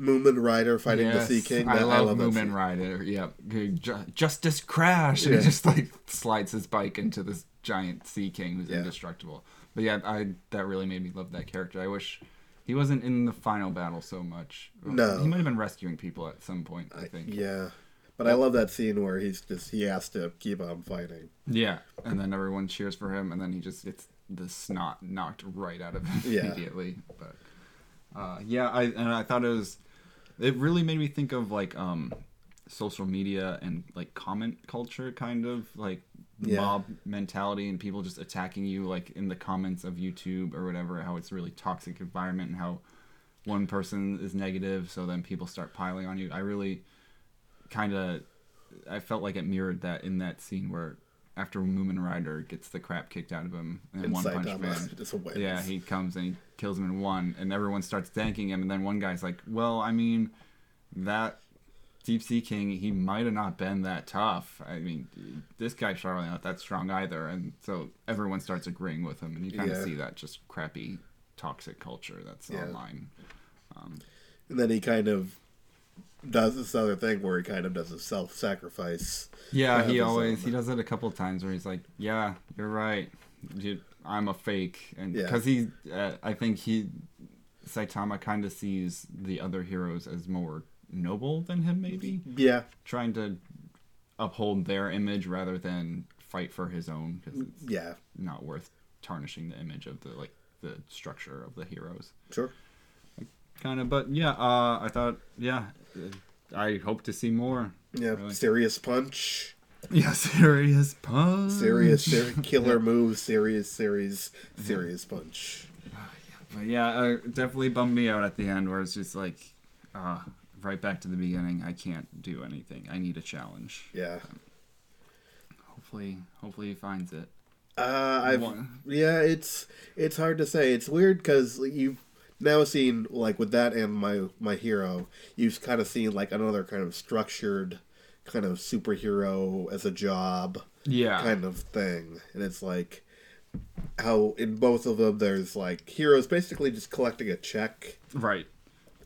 Mumen Rider fighting Yes, the Sea King? I That- love, that Mumen. Rider. Yep. Ju- Justice Crash. And Yeah. he just like slides his bike into this giant Sea King who's Yeah. indestructible. But yeah, I that really made me love that character. I wish he wasn't in the final battle so much. No. He might have been rescuing people at some point, I think. Yeah. But I love that scene where he's just he has to keep on fighting. Yeah. And then everyone cheers for him and then he just gets the snot knocked right out of him Yeah. immediately. But uh, yeah, I and I thought it was it really made me think of like um social media and like comment culture kind of like Yeah. mob mentality and people just attacking you like in the comments of YouTube or whatever how it's a really toxic environment and how one person is negative so then people start piling on you i really kind of i felt like it mirrored that in that scene where after Mumen Rider gets the crap kicked out of him and One Punch Man just yeah, he comes and he kills him in one, and everyone starts thanking him. And then one guy's like, "Well, I mean, that Deep Sea King, he might have not been that tough. I mean, this guy's probably not that strong either." And so everyone starts agreeing with him, and you kind of Yeah. see that just crappy, toxic culture that's Yeah. online. Um, and then he kind of does this other thing where he kind of does a self sacrifice. Yeah, he always he does it a couple times where he's like, "Yeah, you're right. I'm a fake," and Yeah. because he, uh, I think he, Saitama kind of sees the other heroes as more noble than him, maybe Yeah. trying to uphold their image rather than fight for his own because it's Yeah. not worth tarnishing the image of the like the structure of the heroes Sure. kind of but yeah uh i thought yeah i hope to see more Yeah. Really? Serious punch. yeah serious punch Serious, serious killer move. Serious, serious, serious punch. But yeah, uh, definitely bummed me out at the end where it's just like, uh, right back to the beginning. I can't do anything. I need a challenge. Yeah. Hopefully, hopefully he finds it. Uh, I've One- yeah, it's it's hard to say. It's weird because you've now seen like with that and my my hero, you've kind of seen like another kind of structured kind of superhero as a job Yeah, kind of thing, and it's like how in both of them there's like heroes basically just collecting a check right.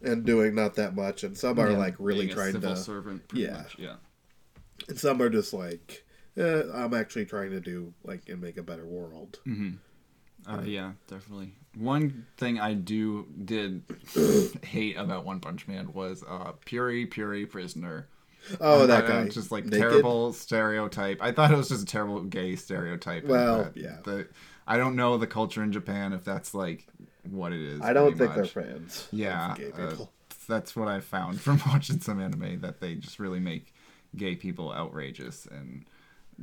and doing not that much, and some are Yeah, like really trying civil to, servant. Pretty Yeah. much, yeah. and some are just like. Eh, I'm actually trying to do like and make a better world. Uh, yeah, definitely. One thing I do did hate about One Punch Man was uh, Puri Puri Prisoner. Oh, I that guy, just like Naked? terrible stereotype. I thought it was just a terrible gay stereotype. Well, yeah. The, I don't know the culture in Japan if that's like what it is. I don't think much. they're fans. Yeah, uh, that's what I found from watching some anime that they just really make gay people outrageous and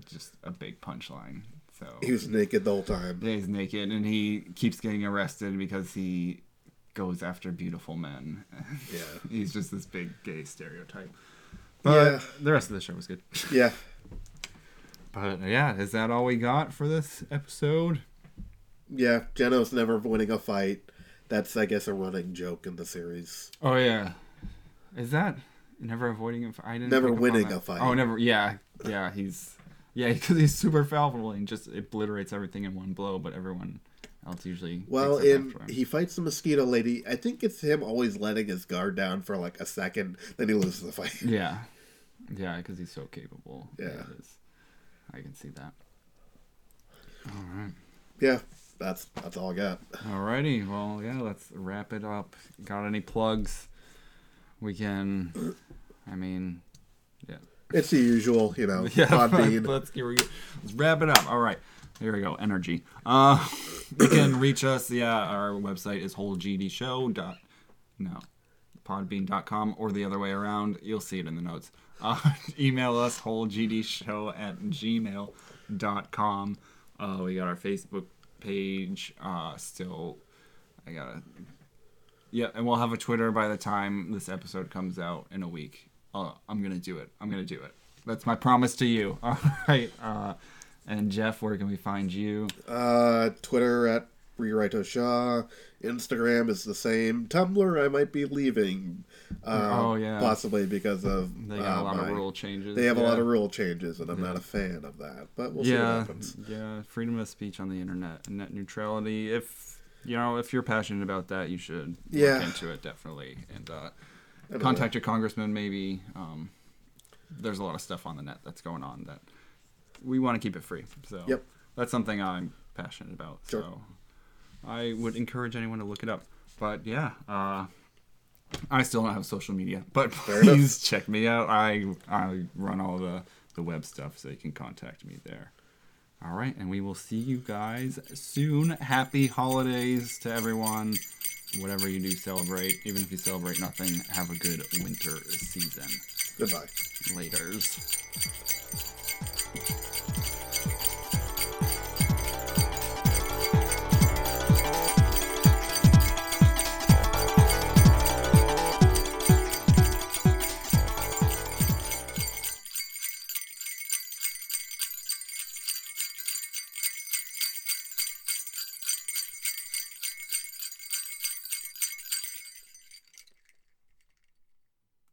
just a big punchline. So he was naked the whole time. yeah, he's naked and he keeps getting arrested because he goes after beautiful men. Yeah. he's just this big gay stereotype. But Yeah. the rest of the show was good. Yeah, But uh, yeah, is that all we got for this episode? yeah. Genos never winning a fight. That's, I guess, a running joke in the series. Oh yeah, is that never avoiding a fight? I didn't Never pick up on winning a fight. Oh, never. Yeah, yeah. He's yeah because he's super powerful and just obliterates everything in one blow. But everyone else usually Well, picks in he fights the mosquito lady. I think it's him always letting his guard down for like a second, then he loses the fight. yeah, yeah, because he's so capable. Yeah. I can see that. All right. yeah. that's that's all I got. Alrighty, well, yeah, let's wrap it up. Got any plugs? We can. I mean, yeah. It's the usual, you know, Yeah, Podbean. let's, here we go. let's wrap it up. All right, here we go. Energy. Uh, you can reach us. Yeah, our website is wholegdshow. Dot, no, podbean.com or the other way around. You'll see it in the notes. Uh, email us wholegdshow at gmail.com. Uh, we got our Facebook page. Uh, still, I gotta. Yeah, and we'll have a Twitter by the time this episode comes out in a week. Uh, I'm gonna do it. I'm gonna do it. That's my promise to you. All right. Uh, and Geoff, where can we find you? Uh, Twitter at Rewrite Shaw. Instagram is the same. Tumblr, I might be leaving. Uh, Oh, yeah. Possibly because of They got uh, a lot my- of rule changes. They have a lot of rule changes, and I'm not a fan of that. But we'll see what yeah, happens. yeah. Freedom of speech on the internet and net neutrality. If you know, if you're passionate about that, you should Yeah. look into it definitely and uh, contact your congressman. Maybe um, there's a lot of stuff on the net that's going on that we want to keep it free. So Yep. that's something I'm passionate about. Sure. So I would encourage anyone to look it up. But yeah, uh, I still don't have social media, but please check me out. I I run all the the web stuff, so you can contact me there. All right, and we will see you guys soon. Happy holidays to everyone. Whatever you do, celebrate. Even if you celebrate nothing, have a good winter season. Goodbye. Laters.